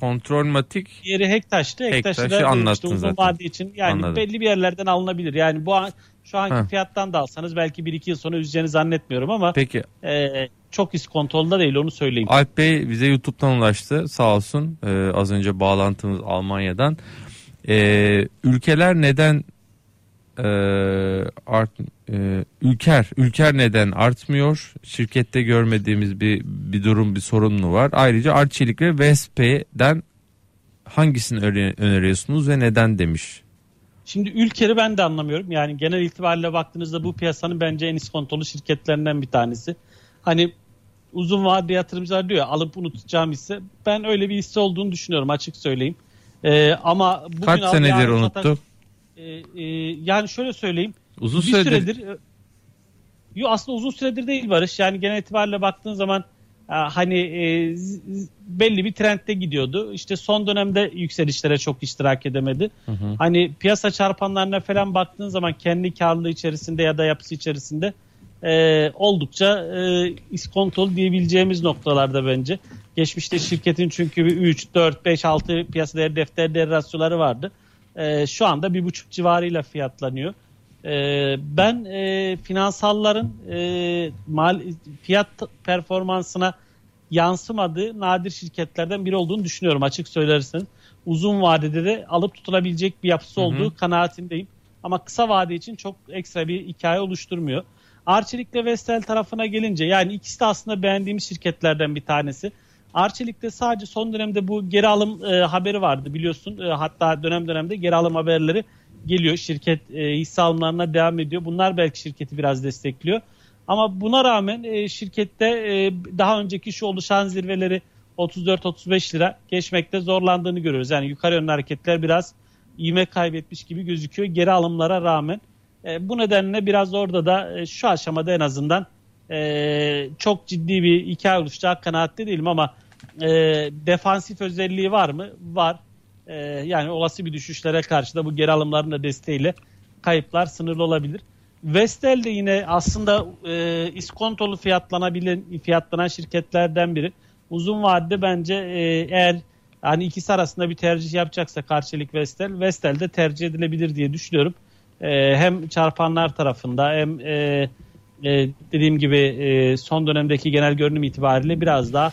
kontrolmatik. Diğeri Hektaş'tı. Hektaş'ı Hektaş'ı da anlattın işte uzun zaten. vade için yani Anladım. belli bir yerlerden alınabilir. Yani bu an, şu anki Ha. fiyattan da alsanız belki 1-2 yıl sonra üzeceğini zannetmiyorum ama Peki e, çok iskontrolda değil onu söyleyeyim. Alp Bey bize YouTube'dan ulaştı sağ olsun. Ee, az önce bağlantımız Almanya'dan. Ee, ülkeler neden e, art e, ülker ülker neden artmıyor? Şirkette görmediğimiz bir bir durum bir sorun mu var? Ayrıca Arçelik ve Vespe'den hangisini öne- öneriyorsunuz ve neden demiş. Şimdi ülkeri ben de anlamıyorum. Yani genel itibariyle baktığınızda bu piyasanın bence en iskontolu şirketlerinden bir tanesi. Hani uzun vadeli yatırımcılar diyor ya, alıp unutacağım hisse. Ben öyle bir hisse olduğunu düşünüyorum açık söyleyeyim. Ee, ama bugün Kaç senedir yarın satan- Ee, e, yani şöyle söyleyeyim. Uzun bir süredir. e, Yo aslında uzun süredir değil Barış. Yani genel itibariyle baktığın zaman e, hani e, belli bir trendde gidiyordu. İşte son dönemde yükselişlere çok iştirak edemedi. Hani piyasa çarpanlarına falan baktığın zaman kendi karlılığı içerisinde ya da yapısı içerisinde e, oldukça e, iskontolu diyebileceğimiz noktalarda bence. Geçmişte şirketin çünkü bir 3, 4, 5, 6 piyasa değeri defter değeri rasyoları vardı. E, şu anda bir buçuk civarıyla fiyatlanıyor. E, ben e, finansalların e, mal fiyat performansına yansımadığı nadir şirketlerden biri olduğunu düşünüyorum açık söylerseniz. Uzun vadede de alıp tutulabilecek bir yapısı Hı hı. olduğu kanaatindeyim. Ama kısa vade için çok ekstra bir hikaye oluşturmuyor. Arçelik ile Vestel tarafına gelince yani ikisi de aslında beğendiğimiz şirketlerden bir tanesi. Arçelik'te sadece son dönemde bu geri alım e, haberi vardı biliyorsun. E, hatta dönem dönemde geri alım haberleri geliyor. Şirket e, hisse alımlarına devam ediyor. Bunlar belki şirketi biraz destekliyor. Ama buna rağmen e, şirkette e, daha önceki şu oluşan zirveleri 34-35 lira geçmekte zorlandığını görüyoruz. Yani yukarı yönlü hareketler biraz ivme kaybetmiş gibi gözüküyor geri alımlara rağmen. E, bu nedenle biraz orada da e, şu aşamada en azından e, çok ciddi bir hikaye oluşacak kanaatte değilim ama e, defansif özelliği var mı? Var. E, yani olası bir düşüşlere karşı da bu geri alımların da desteğiyle kayıplar sınırlı olabilir. Vestel de yine aslında e, iskontolu fiyatlanabilen fiyatlanan şirketlerden biri. Uzun vadede bence e, eğer hani ikisi arasında bir tercih yapacaksa karşılık Vestel, Vestel de tercih edilebilir diye düşünüyorum. E, hem çarpanlar tarafında hem e, e, dediğim gibi e, son dönemdeki genel görünüm itibariyle biraz daha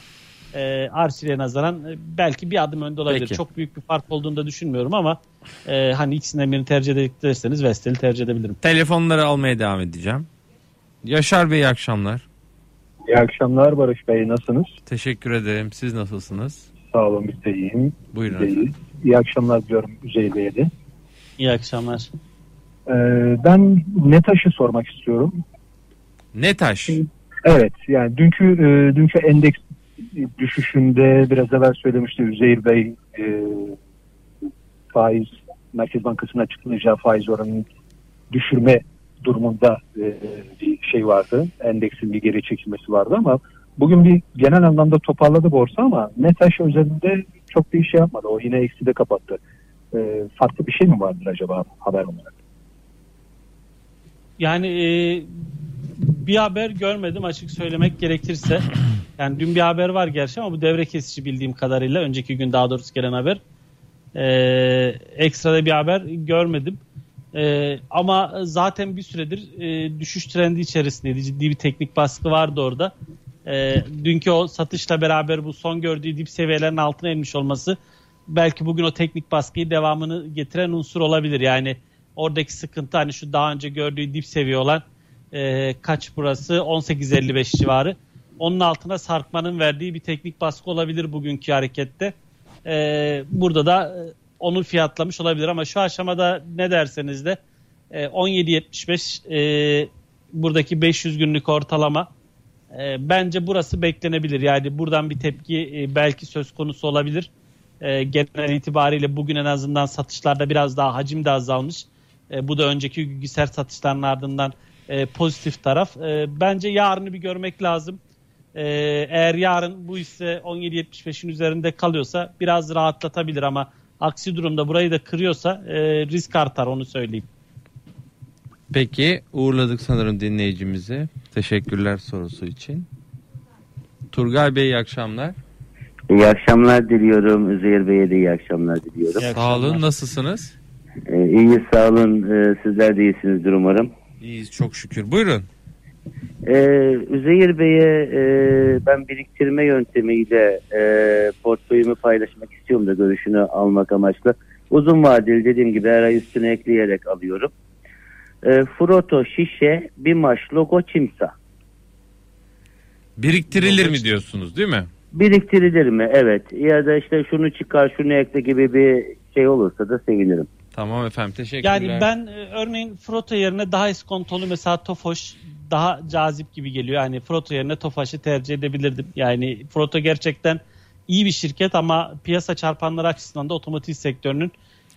e, Arçelik'e nazaran e, belki bir adım önde olabilir. Peki. Çok büyük bir fark olduğunu da düşünmüyorum ama e, hani ikisinden birini tercih ederseniz Vestel'i tercih edebilirim. Telefonları almaya devam edeceğim. Yaşar Bey iyi akşamlar. İyi akşamlar Barış Bey nasılsınız? Teşekkür ederim. Siz nasılsınız? Sağ olun biz de iyiyim. Buyurun Biz de iyiyiz. İyi akşamlar diliyorum Üzeyir Bey'e de. İyi akşamlar. Ee, ben Netaş'ı sormak istiyorum. Ne taş? Evet yani dünkü e, dünkü endeks düşüşünde biraz evvel söylemişti Üzeyir Bey e, faiz Merkez Bankası'nın açıklayacağı faiz oranını düşürme durumunda e, bir şey vardı. Endeksin bir geri çekilmesi vardı ama bugün bir genel anlamda toparladı borsa ama Netaş özelinde çok bir şey yapmadı. O yine ekside kapattı. E, farklı bir şey mi vardır acaba haber olarak? Yani e, bir haber görmedim açık söylemek gerekirse. *clears throat* Yani dün bir haber var gerçi ama bu devre kesici bildiğim kadarıyla. Önceki gün daha doğrusu gelen haber. E, ekstra da bir haber görmedim. E, ama zaten bir süredir e, düşüş trendi içerisindeydi. Ciddi bir teknik baskı vardı orada. E, dünkü o satışla beraber bu son gördüğü dip seviyelerin altına inmiş olması belki bugün o teknik baskıyı devamını getiren unsur olabilir. Yani oradaki sıkıntı hani şu daha önce gördüğü dip seviye olan e, kaç burası 18.55 civarı. Onun altına sarkmanın verdiği bir teknik baskı olabilir bugünkü harekette. E, burada da e, onu fiyatlamış olabilir ama şu aşamada ne derseniz de e, 17.75 e, buradaki 500 günlük ortalama e, bence burası beklenebilir. Yani buradan bir tepki e, belki söz konusu olabilir. E, genel itibariyle bugün en azından satışlarda biraz daha hacim de azalmış. E, bu da önceki bilgisayar satışlarının ardından e, pozitif taraf. E, bence yarını bir görmek lazım. E, eğer yarın bu hisse 17.75'in üzerinde kalıyorsa biraz rahatlatabilir ama aksi durumda burayı da kırıyorsa e, risk artar onu söyleyeyim. Peki uğurladık sanırım dinleyicimizi. Teşekkürler sorusu için. Turgay Bey iyi akşamlar. İyi akşamlar diliyorum. Üzeyir Bey'e de iyi akşamlar diliyorum. İyi Sağ olun akşamlar. nasılsınız? Ee, iyi sağ olun. Ee, sizler de iyisinizdir umarım. İyiyiz çok şükür. Buyurun. Ee, Üzeyir Bey'e e, ben biriktirme yöntemiyle e, portföyümü paylaşmak istiyorum da görüşünü almak amaçlı. Uzun vadeli dediğim gibi her ay üstüne ekleyerek alıyorum. E, Froto, şişe, Bimaş, logo, çimsa. Biriktirilir mi diyorsunuz değil mi? Biriktirilir mi? Evet. Ya da işte şunu çıkar şunu ekle gibi bir şey olursa da sevinirim. Tamam efendim teşekkürler. Yani ben e, örneğin Froto yerine daha iskontolu mesela Tofaş daha cazip gibi geliyor. Yani Froto yerine Tofaş'ı tercih edebilirdim. Yani Froto gerçekten iyi bir şirket ama piyasa çarpanları açısından da otomotiv sektörünün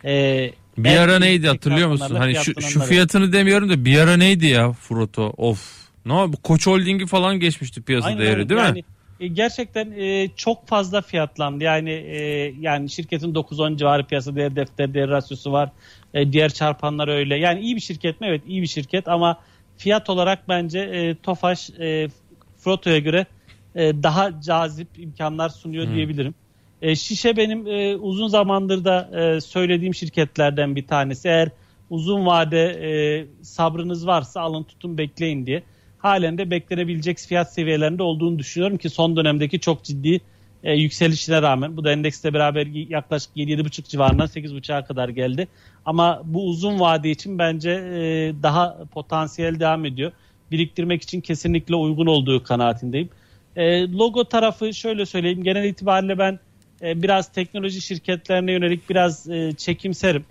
e, bir ara neydi hatırlıyor musun? Hani şu, şu fiyatını demiyorum da bir ara neydi ya Froto? Of. Ne no, bu Koç Holding'i falan geçmişti piyasa Aynen, değeri değil yani, mi? E, gerçekten e, çok fazla fiyatlandı. Yani e, yani şirketin 9-10 civarı piyasa değeri defter değeri rasyosu var. E, diğer çarpanlar öyle. Yani iyi bir şirket mi? Evet iyi bir şirket ama fiyat olarak bence e, Tofaş e, Froto'ya göre e, daha cazip imkanlar sunuyor Hmm. diyebilirim. E, Şişe benim e, uzun zamandır da e, söylediğim şirketlerden bir tanesi. Eğer uzun vade e, sabrınız varsa alın tutun bekleyin diye. Halen de beklenebilecek fiyat seviyelerinde olduğunu düşünüyorum ki son dönemdeki çok ciddi e, yükselişine rağmen bu da endekste beraber yaklaşık 7-7,5 civarından 8,5'a kadar geldi. Ama bu uzun vade için bence e, daha potansiyel devam ediyor. Biriktirmek için kesinlikle uygun olduğu kanaatindeyim. E, logo tarafı şöyle söyleyeyim. Genel itibariyle ben e, biraz teknoloji şirketlerine yönelik biraz e, çekimserim.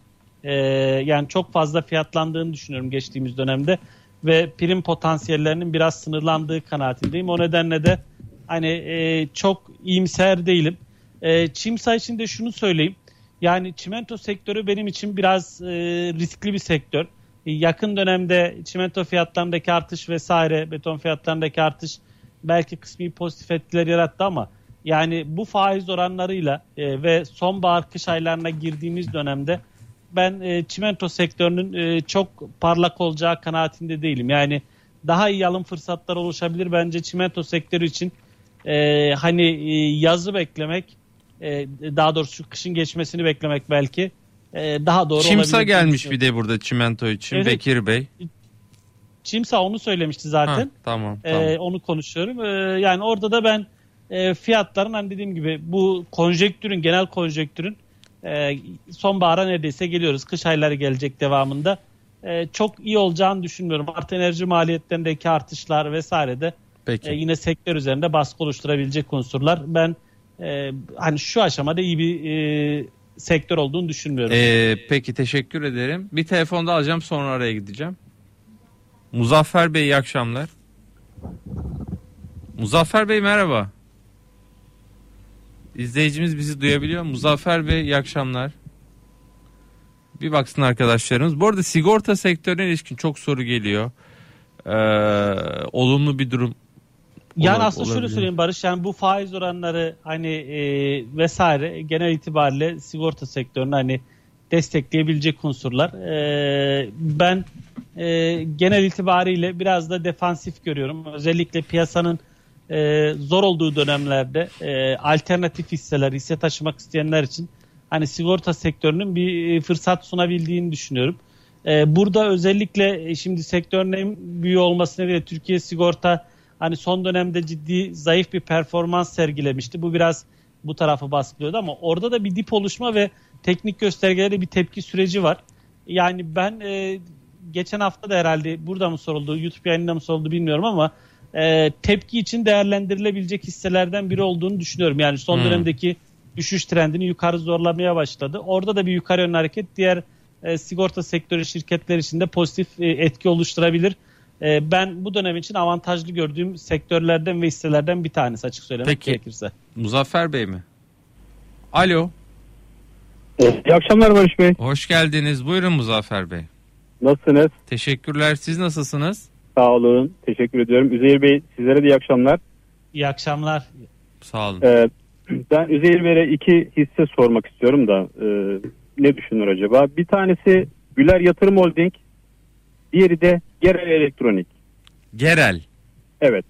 E, yani çok fazla fiyatlandığını düşünüyorum geçtiğimiz dönemde. Ve prim potansiyellerinin biraz sınırlandığı kanaatindeyim. O nedenle de hani e, çok iyimser değilim. E, Çimsa için de şunu söyleyeyim. Yani çimento sektörü benim için biraz e, riskli bir sektör. E, yakın dönemde çimento fiyatlarındaki artış vesaire, beton fiyatlarındaki artış belki kısmi pozitif etkiler yarattı ama yani bu faiz oranlarıyla e, ve sonbahar kış aylarına girdiğimiz dönemde ben e, çimento sektörünün e, çok parlak olacağı kanaatinde değilim. Yani daha iyi alım fırsatları oluşabilir bence çimento sektörü için. E, hani e, yazı beklemek, e, daha doğrusu kışın geçmesini beklemek belki e, daha doğru Çimsa olabilir. gelmiş bir de burada çimento için Evet. Bekir Bey. Çimsa onu söylemişti zaten. Ha, tamam Ee, tamam. onu konuşuyorum. Ee, yani orada da ben e, fiyatların hani dediğim gibi bu konjektürün genel konjektürün e, sonbahara neredeyse geliyoruz. Kış ayları gelecek devamında. E, çok iyi olacağını düşünmüyorum. Artı enerji maliyetlerindeki artışlar vesaire de Peki. e, yine sektör üzerinde baskı oluşturabilecek unsurlar. Ben e, hani şu aşamada iyi bir e, sektör olduğunu düşünmüyorum. Ee, peki teşekkür ederim. Bir telefon da alacağım sonra araya gideceğim. Muzaffer Bey iyi akşamlar. Muzaffer Bey merhaba. İzleyicimiz bizi duyabiliyor. mu? Muzaffer Bey iyi akşamlar. Bir baksın arkadaşlarımız. Bu arada sigorta sektörüne ilişkin çok soru geliyor. Ee, olumlu bir durum. Yani ola- aslında şöyle söyleyeyim Barış yani bu faiz oranları hani e, vesaire genel itibariyle sigorta sektörünü hani destekleyebilecek unsurlar. E, ben e, genel itibariyle biraz da defansif görüyorum. Özellikle piyasanın e, zor olduğu dönemlerde e, alternatif hisseler, hisse taşımak isteyenler için hani sigorta sektörünün bir e, fırsat sunabildiğini düşünüyorum. E, burada özellikle e, şimdi sektörün büyüğü olması nedeniyle Türkiye sigorta hani son dönemde ciddi zayıf bir performans sergilemişti. Bu biraz bu tarafı baskılıyordu ama orada da bir dip oluşma ve teknik göstergelerde bir tepki süreci var. Yani ben e, geçen hafta da herhalde burada mı soruldu, YouTube yayınında mı soruldu bilmiyorum ama e, tepki için değerlendirilebilecek hisselerden biri olduğunu düşünüyorum. Yani son Hmm. dönemdeki düşüş trendini yukarı zorlamaya başladı. Orada da bir yukarı yönlü hareket diğer e, sigorta sektörü şirketler için de pozitif e, etki oluşturabilir. E, ben bu dönem için avantajlı gördüğüm sektörlerden ve hisselerden bir tanesi açık söylemek Peki. gerekirse. Muzaffer Bey mi? Alo. İyi akşamlar Barış Bey. Hoş geldiniz. Buyurun Muzaffer Bey. Nasılsınız? Teşekkürler. Siz nasılsınız? Sağ olun. Teşekkür ediyorum. Üzeyir Bey sizlere de iyi akşamlar. İyi akşamlar. Sağ olun. Ee, ben Üzeyir Bey'e iki hisse sormak istiyorum da e, ne düşünür acaba? Bir tanesi Güler Yatırım Holding, diğeri de Gerel Elektronik. Gerel. Evet.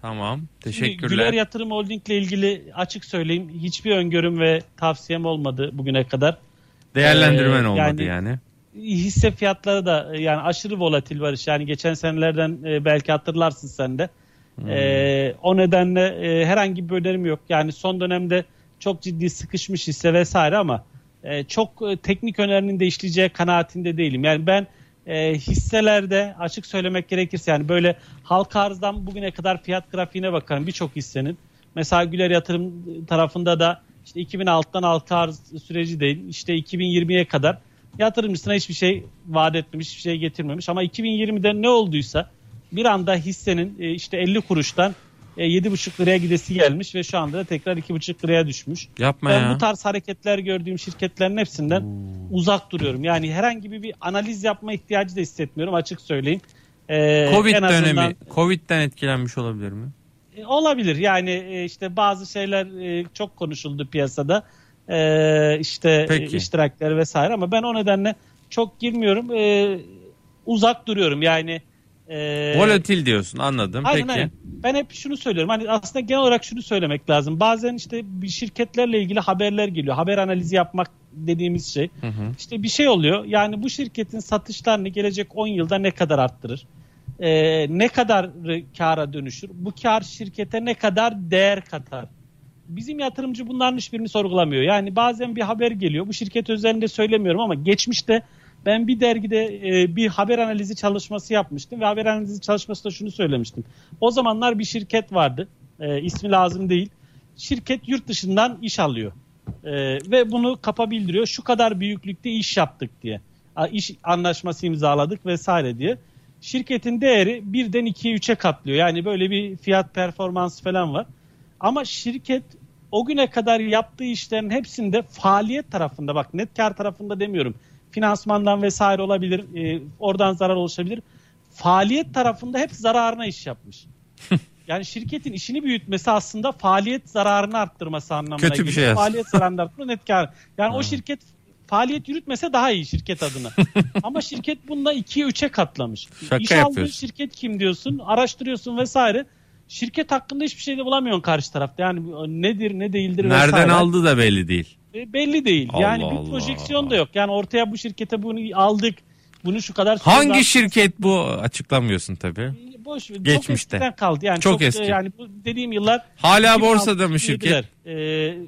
Tamam. Şimdi Teşekkürler. Güler Yatırım Holding ile ilgili açık söyleyeyim hiçbir öngörüm ve tavsiyem olmadı bugüne kadar. Değerlendirmen Ee, olmadı yani- yani. Hisse fiyatları da e, yani aşırı volatil Barış. Yani geçen senelerden e, belki hatırlarsın sen de. Hmm. Ee, o nedenle e, herhangi bir önerim yok. Yani son dönemde çok ciddi sıkışmış hisse vesaire ama e, çok e, teknik önerinin de işleyeceği kanaatinde değilim. Yani ben e, hisselerde açık söylemek gerekirse yani böyle halka arzdan bugüne kadar fiyat grafiğine bakarım birçok hissenin. Mesela Güler Yatırım tarafında da işte 2006'dan halka arz süreci değil işte 2020'ye kadar yatırımcısına hiçbir şey vaat etmemiş, hiçbir şey getirmemiş. Ama 2020'de ne olduysa bir anda hissenin e, işte 50 kuruştan e, 7,5 liraya gidesi gelmiş ve şu anda da tekrar 2,5 liraya düşmüş. Yapma ben ya. bu tarz hareketler gördüğüm şirketlerin hepsinden uzak duruyorum. Yani herhangi bir, bir analiz yapma ihtiyacı da hissetmiyorum açık söyleyeyim. Ee, Covid en azından- dönemi. Covid'den etkilenmiş olabilir mi? e, Olabilir yani e, işte bazı şeyler e, çok konuşuldu piyasada E, işte Peki. iştirakleri vesaire ama ben o nedenle çok girmiyorum E, uzak duruyorum yani. E, Volatil diyorsun anladım. Aynen Peki. aynen. Ben hep şunu söylüyorum. Hani aslında genel olarak şunu söylemek lazım. Bazen işte bir şirketlerle ilgili haberler geliyor. Haber analizi yapmak dediğimiz şey. Hı hı. İşte bir şey oluyor. Yani bu şirketin satışlarını gelecek 10 yılda ne kadar arttırır? Ee, ne kadar kara dönüşür? Bu kar şirkete ne kadar değer katar? Bizim yatırımcı bunların hiçbirini sorgulamıyor. Yani bazen bir haber geliyor. Bu şirket özelinde söylemiyorum ama geçmişte ben bir dergide e, bir haber analizi çalışması yapmıştım ve haber analizi çalışmasında şunu söylemiştim. O zamanlar bir şirket vardı. E, ismi lazım değil. Şirket yurt dışından iş alıyor. E, ve bunu kapa bildiriyor. Şu kadar büyüklükte iş yaptık diye. A, iş anlaşması imzaladık vesaire diye. şirketin değeri birden 2'ye 3'e katlıyor. Yani böyle bir fiyat performans falan var. Ama şirket o güne kadar yaptığı işlerin hepsinde faaliyet tarafında bak net kar tarafında demiyorum. Finansmandan vesaire olabilir. e, oradan zarar oluşabilir. Faaliyet tarafında hep zararına iş yapmış. *laughs* Yani şirketin işini büyütmesi aslında faaliyet zararını arttırması anlamına Kötü bir geliyor. şey. Faaliyet zararını arttırma net kar. Yani o şirket faaliyet yürütmese daha iyi şirket adına. *laughs* Ama şirket bunda 2'ye 3'e katlamış. Şaka İş aldığın şirket kim diyorsun, araştırıyorsun vesaire. Şirket hakkında hiçbir şey de bulamıyorsun karşı tarafta. Yani nedir ne değildir Nereden vesaire. aldı da belli değil. E, belli değil. Allah yani Allah. bir projeksiyon da yok. Yani ortaya bu şirkete bunu aldık. Bunu şu kadar Hangi şirket bu açıklamıyorsun tabii. boş ver. Çok Geçmişte. eskiden kaldı. Yani Çok çok, eski. Yani bu dediğim yıllar Hala 2006, borsada mı şirket? 2007'ler. Ee,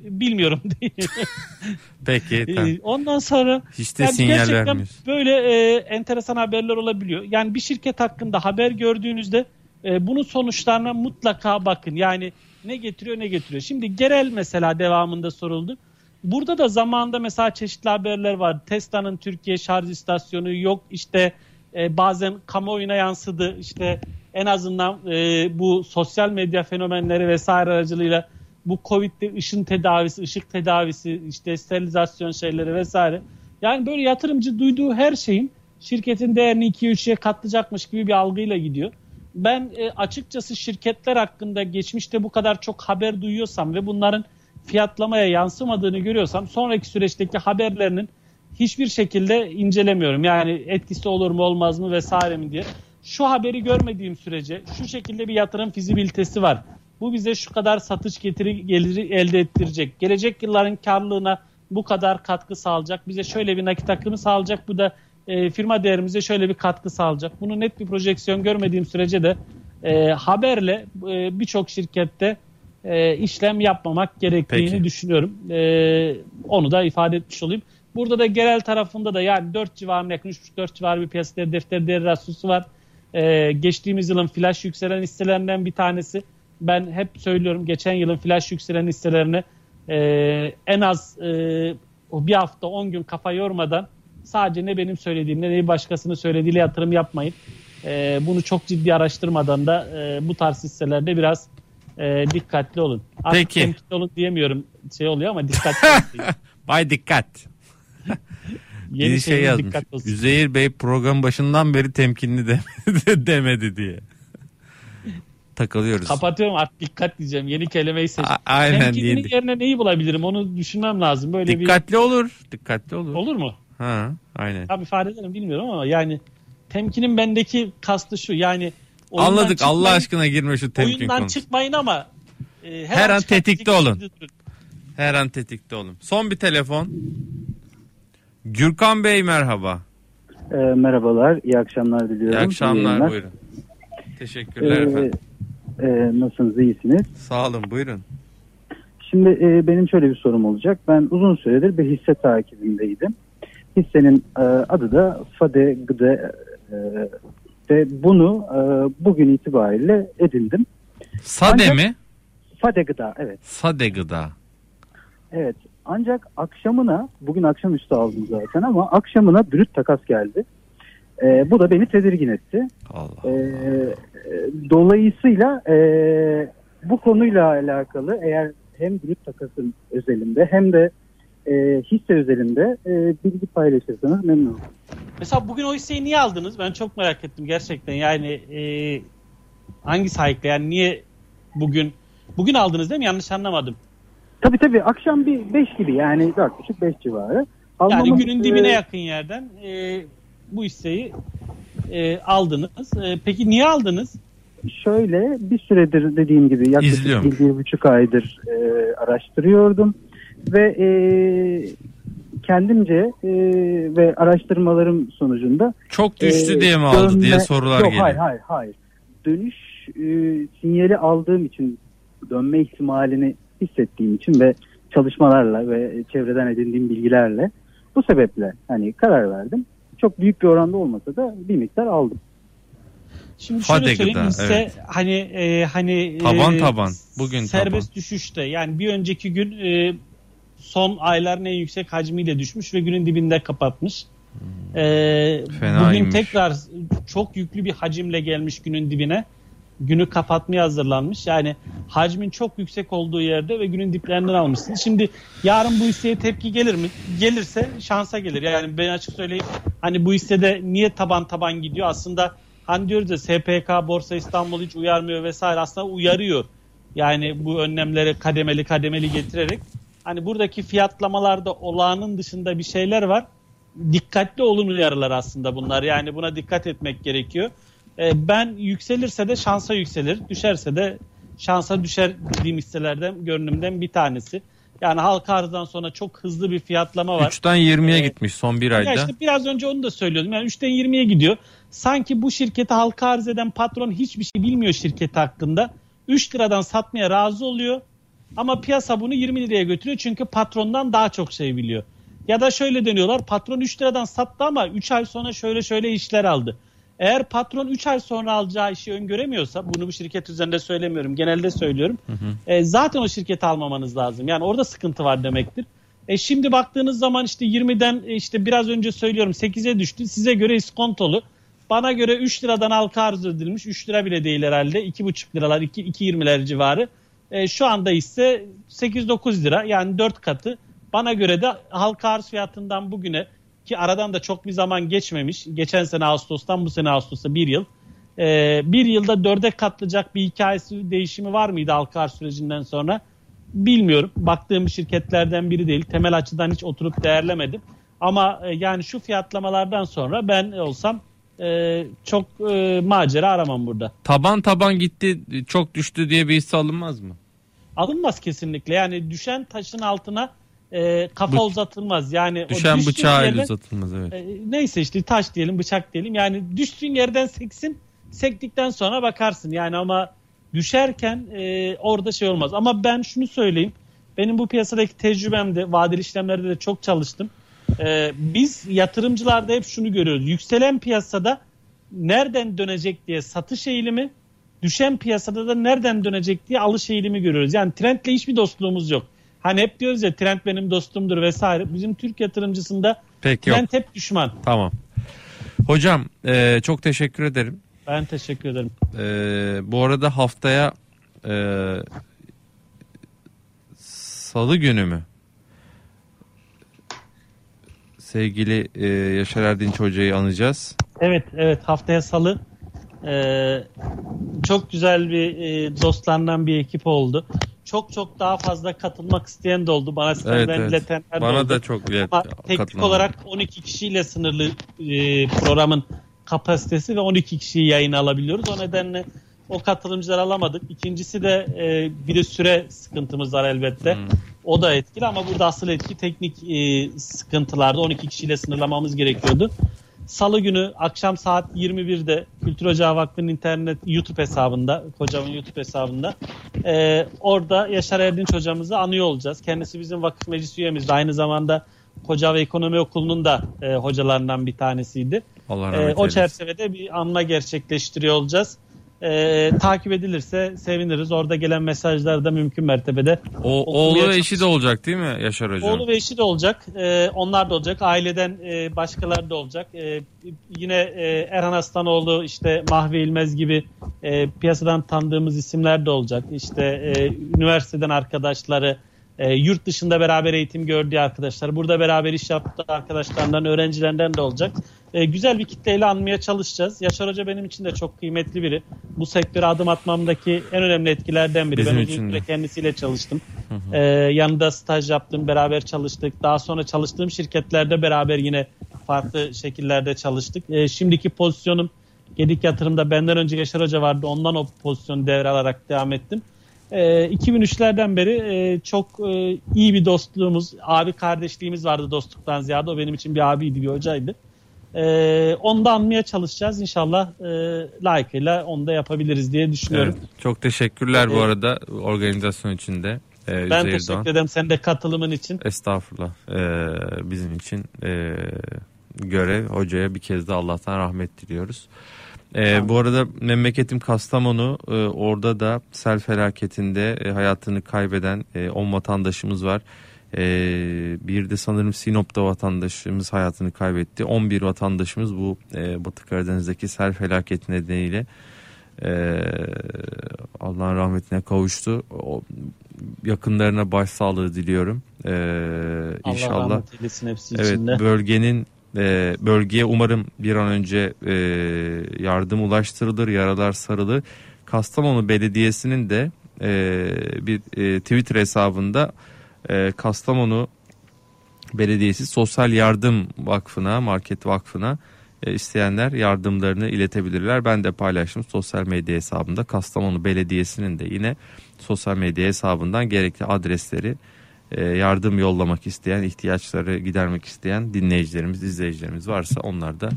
bilmiyorum. *laughs* Peki tamam. Ee, Ondan sonra Hiç de yani sinyal gerçekten vermiyorsun. böyle e, enteresan haberler olabiliyor. Yani bir şirket hakkında haber gördüğünüzde e, bunun sonuçlarına mutlaka bakın. Yani ne getiriyor ne getiriyor. Şimdi Gerel mesela devamında soruldu. Burada da zamanında mesela çeşitli haberler var. Tesla'nın Türkiye şarj istasyonu yok işte e, bazen kamuoyuna yansıdı. İşte en azından e, bu sosyal medya fenomenleri vesaire aracılığıyla bu Covid'de ışın tedavisi, ışık tedavisi, işte sterilizasyon şeyleri vesaire. Yani böyle yatırımcı duyduğu her şeyin şirketin değerini 2-3'ye katlayacakmış gibi bir algıyla gidiyor. Ben e, açıkçası şirketler hakkında geçmişte bu kadar çok haber duyuyorsam ve bunların fiyatlamaya yansımadığını görüyorsam sonraki süreçteki haberlerinin hiçbir şekilde incelemiyorum. Yani etkisi olur mu olmaz mı vesaire mi diye. Şu haberi görmediğim sürece şu şekilde bir yatırım fizibilitesi var. Bu bize şu kadar satış getiri geliri elde ettirecek. Gelecek yılların karlılığına bu kadar katkı sağlayacak. Bize şöyle bir nakit akımı sağlayacak. Bu da e, firma değerimize şöyle bir katkı sağlayacak. Bunu net bir projeksiyon görmediğim sürece de e, haberle e, birçok şirkette e, işlem yapmamak gerektiğini Peki. düşünüyorum. E, onu da ifade etmiş olayım. Burada da genel tarafında da yani 4 civarına yakın 3,5-4 civarı bir piyasa değeri, defter değeri rasyosu var. E, geçtiğimiz yılın flash yükselen hisselerinden bir tanesi. Ben hep söylüyorum geçen yılın flash yükselen hisselerini e, en az e, bir hafta 10 gün kafa yormadan sadece ne benim söylediğimle ne bir başkasının söylediğiyle yatırım yapmayın. E, bunu çok ciddi araştırmadan da e, bu tarz hisselerde biraz e, dikkatli olun. Artık Peki. temkinli olun diyemiyorum şey oluyor ama dikkatli olun. *laughs* Bay dikkat. *laughs* Yeni bir şey yazmış. Üzeyir Bey program başından beri temkinli demedi, *laughs* demedi diye. Takılıyoruz. Kapatıyorum artık dikkat diyeceğim. Yeni kelimeyi seç. A- aynen, yedi. yerine neyi bulabilirim onu düşünmem lazım. Böyle Dikkatli olur. Dikkatli olur. bir olur mu? Ha, aynen. Tam ifade ederim bilmiyorum ama yani temkinin bendeki kastı şu yani Anladık Allah çıkmayın- aşkına girme şu temkin oyundan konusu. çıkmayın ama e, Her an çıkan tetikte olun. durun. Her an tetikte olun. Son bir telefon. Gürkan Bey merhaba. Ee, merhabalar, iyi akşamlar diliyorum. İyi akşamlar yayınlar. buyurun. Teşekkürler Ee, efendim. e, nasılsınız, iyisiniz? Sağ olun buyurun. Şimdi e, benim şöyle bir sorum olacak. Ben uzun süredir bir hisse takibindeydim. Hissenin e, adı da Fade Gıda e, ve bunu e, bugün itibariyle edindim. Sade Ancak- mi? Fade Gıda, evet. Sade gıda. Evet. Ancak akşamına, bugün akşamüstü aldım zaten ama akşamına brüt takas geldi. E, bu da beni tedirgin etti. Allah. E, e, dolayısıyla e, bu konuyla alakalı eğer hem brüt takasın özelinde hem de e, hisse özelinde e, bilgi paylaşırsanız memnun olurum. Mesela bugün o hisseyi niye aldınız? Ben çok merak ettim gerçekten. Yani e, hangi sahikle yani niye bugün bugün aldınız değil mi? Yanlış anlamadım. Tabii tabii akşam bir 5 gibi yani 4.30-5 civarı. Yani Almamın, günün dibine e, yakın yerden e, bu hisseyi e, aldınız. E, peki niye aldınız? Şöyle bir süredir dediğim gibi yaklaşık bir, bir buçuk aydır e, araştırıyordum ve e, kendimce e, ve araştırmalarım sonucunda Çok düştü e, diye mi aldı dönme- diye sorular Yok, geliyor. Hayır hayır hayır. Dönüş e, sinyali aldığım için dönme ihtimalini hissettiğim için ve çalışmalarla ve çevreden edindiğim bilgilerle bu sebeple hani karar verdim. Çok büyük bir oranda olmasa da bir miktar aldım. Şimdi şöyle söyleyeyim gıda, hisse evet. hani e, hani Taban e, taban. Bugün serbest düşüşte yani bir önceki gün e, son ayların en yüksek hacmiyle düşmüş ve günün dibinde kapatmış. Ee, Fena bugün tekrar çok yüklü bir hacimle gelmiş günün dibine. Günü kapatmaya hazırlanmış. Yani hacmin çok yüksek olduğu yerde ve günün diplerinden almışsınız. Şimdi yarın bu hisseye tepki gelir mi? Gelirse şansa gelir. Yani ben açık söyleyeyim hani bu hissede niye taban taban gidiyor? Aslında hani diyoruz ya SPK, Borsa İstanbul hiç uyarmıyor vesaire. Aslında uyarıyor. Yani bu önlemleri kademeli kademeli getirerek. Hani buradaki fiyatlamalarda olağanın dışında bir şeyler var dikkatli olun uyarılar aslında bunlar. Yani buna dikkat etmek gerekiyor. Ee, ben yükselirse de şansa yükselir, düşerse de şansa düşer dediğim hisselerden, görünümden bir tanesi. Yani halka arzdan sonra çok hızlı bir fiyatlama var. 3'ten 20'ye gitmiş son bir ayda. İşte biraz önce onu da söylüyordum. Yani 3'ten 20'ye gidiyor. Sanki bu şirketi halka arz eden patron hiçbir şey bilmiyor şirketi hakkında. 3 liradan satmaya razı oluyor. Ama piyasa bunu 20 liraya götürüyor çünkü patrondan daha çok şey biliyor. Ya da şöyle deniyorlar patron 3 liradan sattı ama 3 ay sonra şöyle şöyle işler aldı. Eğer patron 3 ay sonra alacağı işi öngöremiyorsa bunu bu şirket üzerinde söylemiyorum genelde söylüyorum. E, zaten o şirketi almamanız lazım. Yani orada sıkıntı var demektir. E şimdi baktığınız zaman işte 20'den e, işte biraz önce söylüyorum 8'e düştü. Size göre iskontolu. Bana göre 3 liradan halka arz edilmiş. 3 lira bile değil herhalde. 2,5 liralar 2 2.20'ler civarı. E, şu anda ise 8-9 lira yani 4 katı. Bana göre de halka arz fiyatından bugüne ki aradan da çok bir zaman geçmemiş. Geçen sene Ağustos'tan bu sene Ağustos'a bir yıl. E, bir yılda dörde katlayacak bir hikayesi değişimi var mıydı halka arz sürecinden sonra? Bilmiyorum. Baktığım şirketlerden biri değil. Temel açıdan hiç oturup değerlemedim. Ama e, yani şu fiyatlamalardan sonra ben olsam e, çok e, macera aramam burada. Taban taban gitti çok düştü diye bir hisse alınmaz mı? Alınmaz kesinlikle. Yani düşen taşın altına e, kafa Bu- uzatılmaz. Yani o Düşen bıçağı el yerden- uzatılmaz evet. E, neyse işte taş diyelim bıçak diyelim yani düştüğün yerden seksin sektikten sonra bakarsın yani ama düşerken e, orada şey olmaz ama ben şunu söyleyeyim benim bu piyasadaki tecrübemde vadeli işlemlerde de çok çalıştım E, biz yatırımcılarda hep şunu görüyoruz yükselen piyasada nereden dönecek diye satış eğilimi düşen piyasada da nereden dönecek diye alış eğilimi görüyoruz yani trendle hiçbir dostluğumuz yok Hani hep diyoruz ya trend benim dostumdur vesaire. Bizim Türk yatırımcısında Pek yok. trend hep düşman. Tamam. Hocam e, çok teşekkür ederim. Ben teşekkür ederim. E, bu arada haftaya e, salı günü mü? Sevgili e, Yaşar Erdinç Hoca'yı anacağız. Evet evet haftaya salı Ee, çok güzel bir e, dostlarından bir ekip oldu. Çok çok daha fazla katılmak isteyen de oldu. Bana senden Evet, evet. iletenler de Bana oldu. da çok ilet- Ama teknik olarak 12 kişiyle sınırlı e, programın kapasitesi ve 12 kişiyi yayına alabiliyoruz. O nedenle o katılımcıları alamadık. İkincisi de e, bir de süre sıkıntımız var elbette. O da etkili ama burada asıl etki teknik e, sıkıntılarda 12 kişiyle sınırlamamız gerekiyordu. Salı günü akşam saat 21'de Kültür Ocağı Vakfı'nın internet YouTube hesabında, kocamın YouTube hesabında e, orada Yaşar Erdinç hocamızı anıyor olacağız. Kendisi bizim vakıf meclis üyemiz. Aynı zamanda Koca ve Ekonomi Okulu'nun da e, hocalarından bir tanesiydi. Allah E, rahmet o eylesin. çerçevede bir anma gerçekleştiriyor olacağız. E, takip edilirse seviniriz. Orada gelen mesajları da mümkün mertebede O, oğlu ve eşi de olacak değil mi Yaşar Hocam? Oğlu ve eşi de olacak. Ee, onlar da olacak. Aileden e, başkaları da olacak. Ee, yine e, Erhan Aslanoğlu, işte Mahve İlmez gibi e, piyasadan tanıdığımız isimler de olacak. İşte e, üniversiteden arkadaşları, e, yurt dışında beraber eğitim gördüğü arkadaşlar, burada beraber iş yaptığı arkadaşlarından, öğrencilerinden de olacak. E, güzel bir kitleyle anmaya çalışacağız. Yaşar Hoca benim için de çok kıymetli biri. Bu sektöre adım atmamdaki en önemli etkilerden biri. Bizim ben süre kendisiyle çalıştım. Ee, yanında staj yaptım, beraber çalıştık. Daha sonra çalıştığım şirketlerde beraber yine farklı şekillerde çalıştık. Ee, şimdiki pozisyonum Gedik Yatırım'da benden önce Yaşar Hoca vardı. Ondan o pozisyonu devralarak devam ettim. Ee, 2003'lerden beri e, çok e, iyi bir dostluğumuz, abi kardeşliğimiz vardı dostluktan ziyade. O benim için bir abiydi, bir hocaydı. Ee, onu da anmaya çalışacağız. İnşallah e, layıkıyla onu da yapabiliriz diye düşünüyorum. Evet, çok teşekkürler bu Evet. arada organizasyon için de. Ee, Ben Üzeyir teşekkür Doğan. ederim sen de katılımın için. Estağfurullah. Ee, bizim için e, görev hocaya bir kez de Allah'tan rahmet diliyoruz. Ee, Bu arada memleketim Kastamonu e, orada da sel felaketinde e, hayatını kaybeden 10 vatandaşımız var. Ee, bir de sanırım Sinop'ta vatandaşımız hayatını kaybetti. 11 vatandaşımız bu e, Batı Karadeniz'deki sel felaketi nedeniyle e, Allah'ın rahmetine kavuştu. O, yakınlarına başsağlığı diliyorum. Ee, Allah inşallah rahmet eylesin hepsi evet içinde. bölgenin e, bölgeye umarım bir an önce e, yardım ulaştırılır, yaralar sarılır. Kastamonu Belediyesi'nin de e, bir e, Twitter hesabında e, Kastamonu Belediyesi Sosyal Yardım Vakfı'na, Market Vakfı'na e, isteyenler yardımlarını iletebilirler. Ben de paylaştım sosyal medya hesabında. Kastamonu Belediyesi'nin de yine sosyal medya hesabından gerekli adresleri yardım yollamak isteyen, ihtiyaçları gidermek isteyen dinleyicilerimiz, izleyicilerimiz varsa onlar da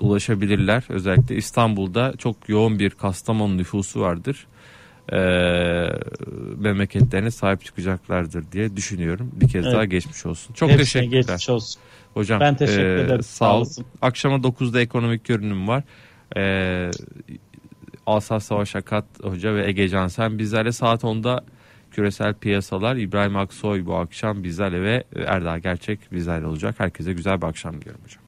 ulaşabilirler. Özellikle İstanbul'da çok yoğun bir Kastamonu nüfusu vardır. E, memleketlerine sahip çıkacaklardır diye düşünüyorum. Bir kez Evet. daha geçmiş olsun. Çok Hepsine teşekkürler. geçmiş olsun. Hocam Ben teşekkür e, ederim. Sağ Sağ ol. olasın. Akşama 9'da ekonomik görünüm var. E, Asaf Savaş Akat Hoca ve Ege Cansen bizlerle saat 10'da küresel piyasalar İbrahim Aksoy bu akşam bizlerle ve Erdal Gerçek bizlerle olacak. Herkese güzel bir akşam diliyorum hocam.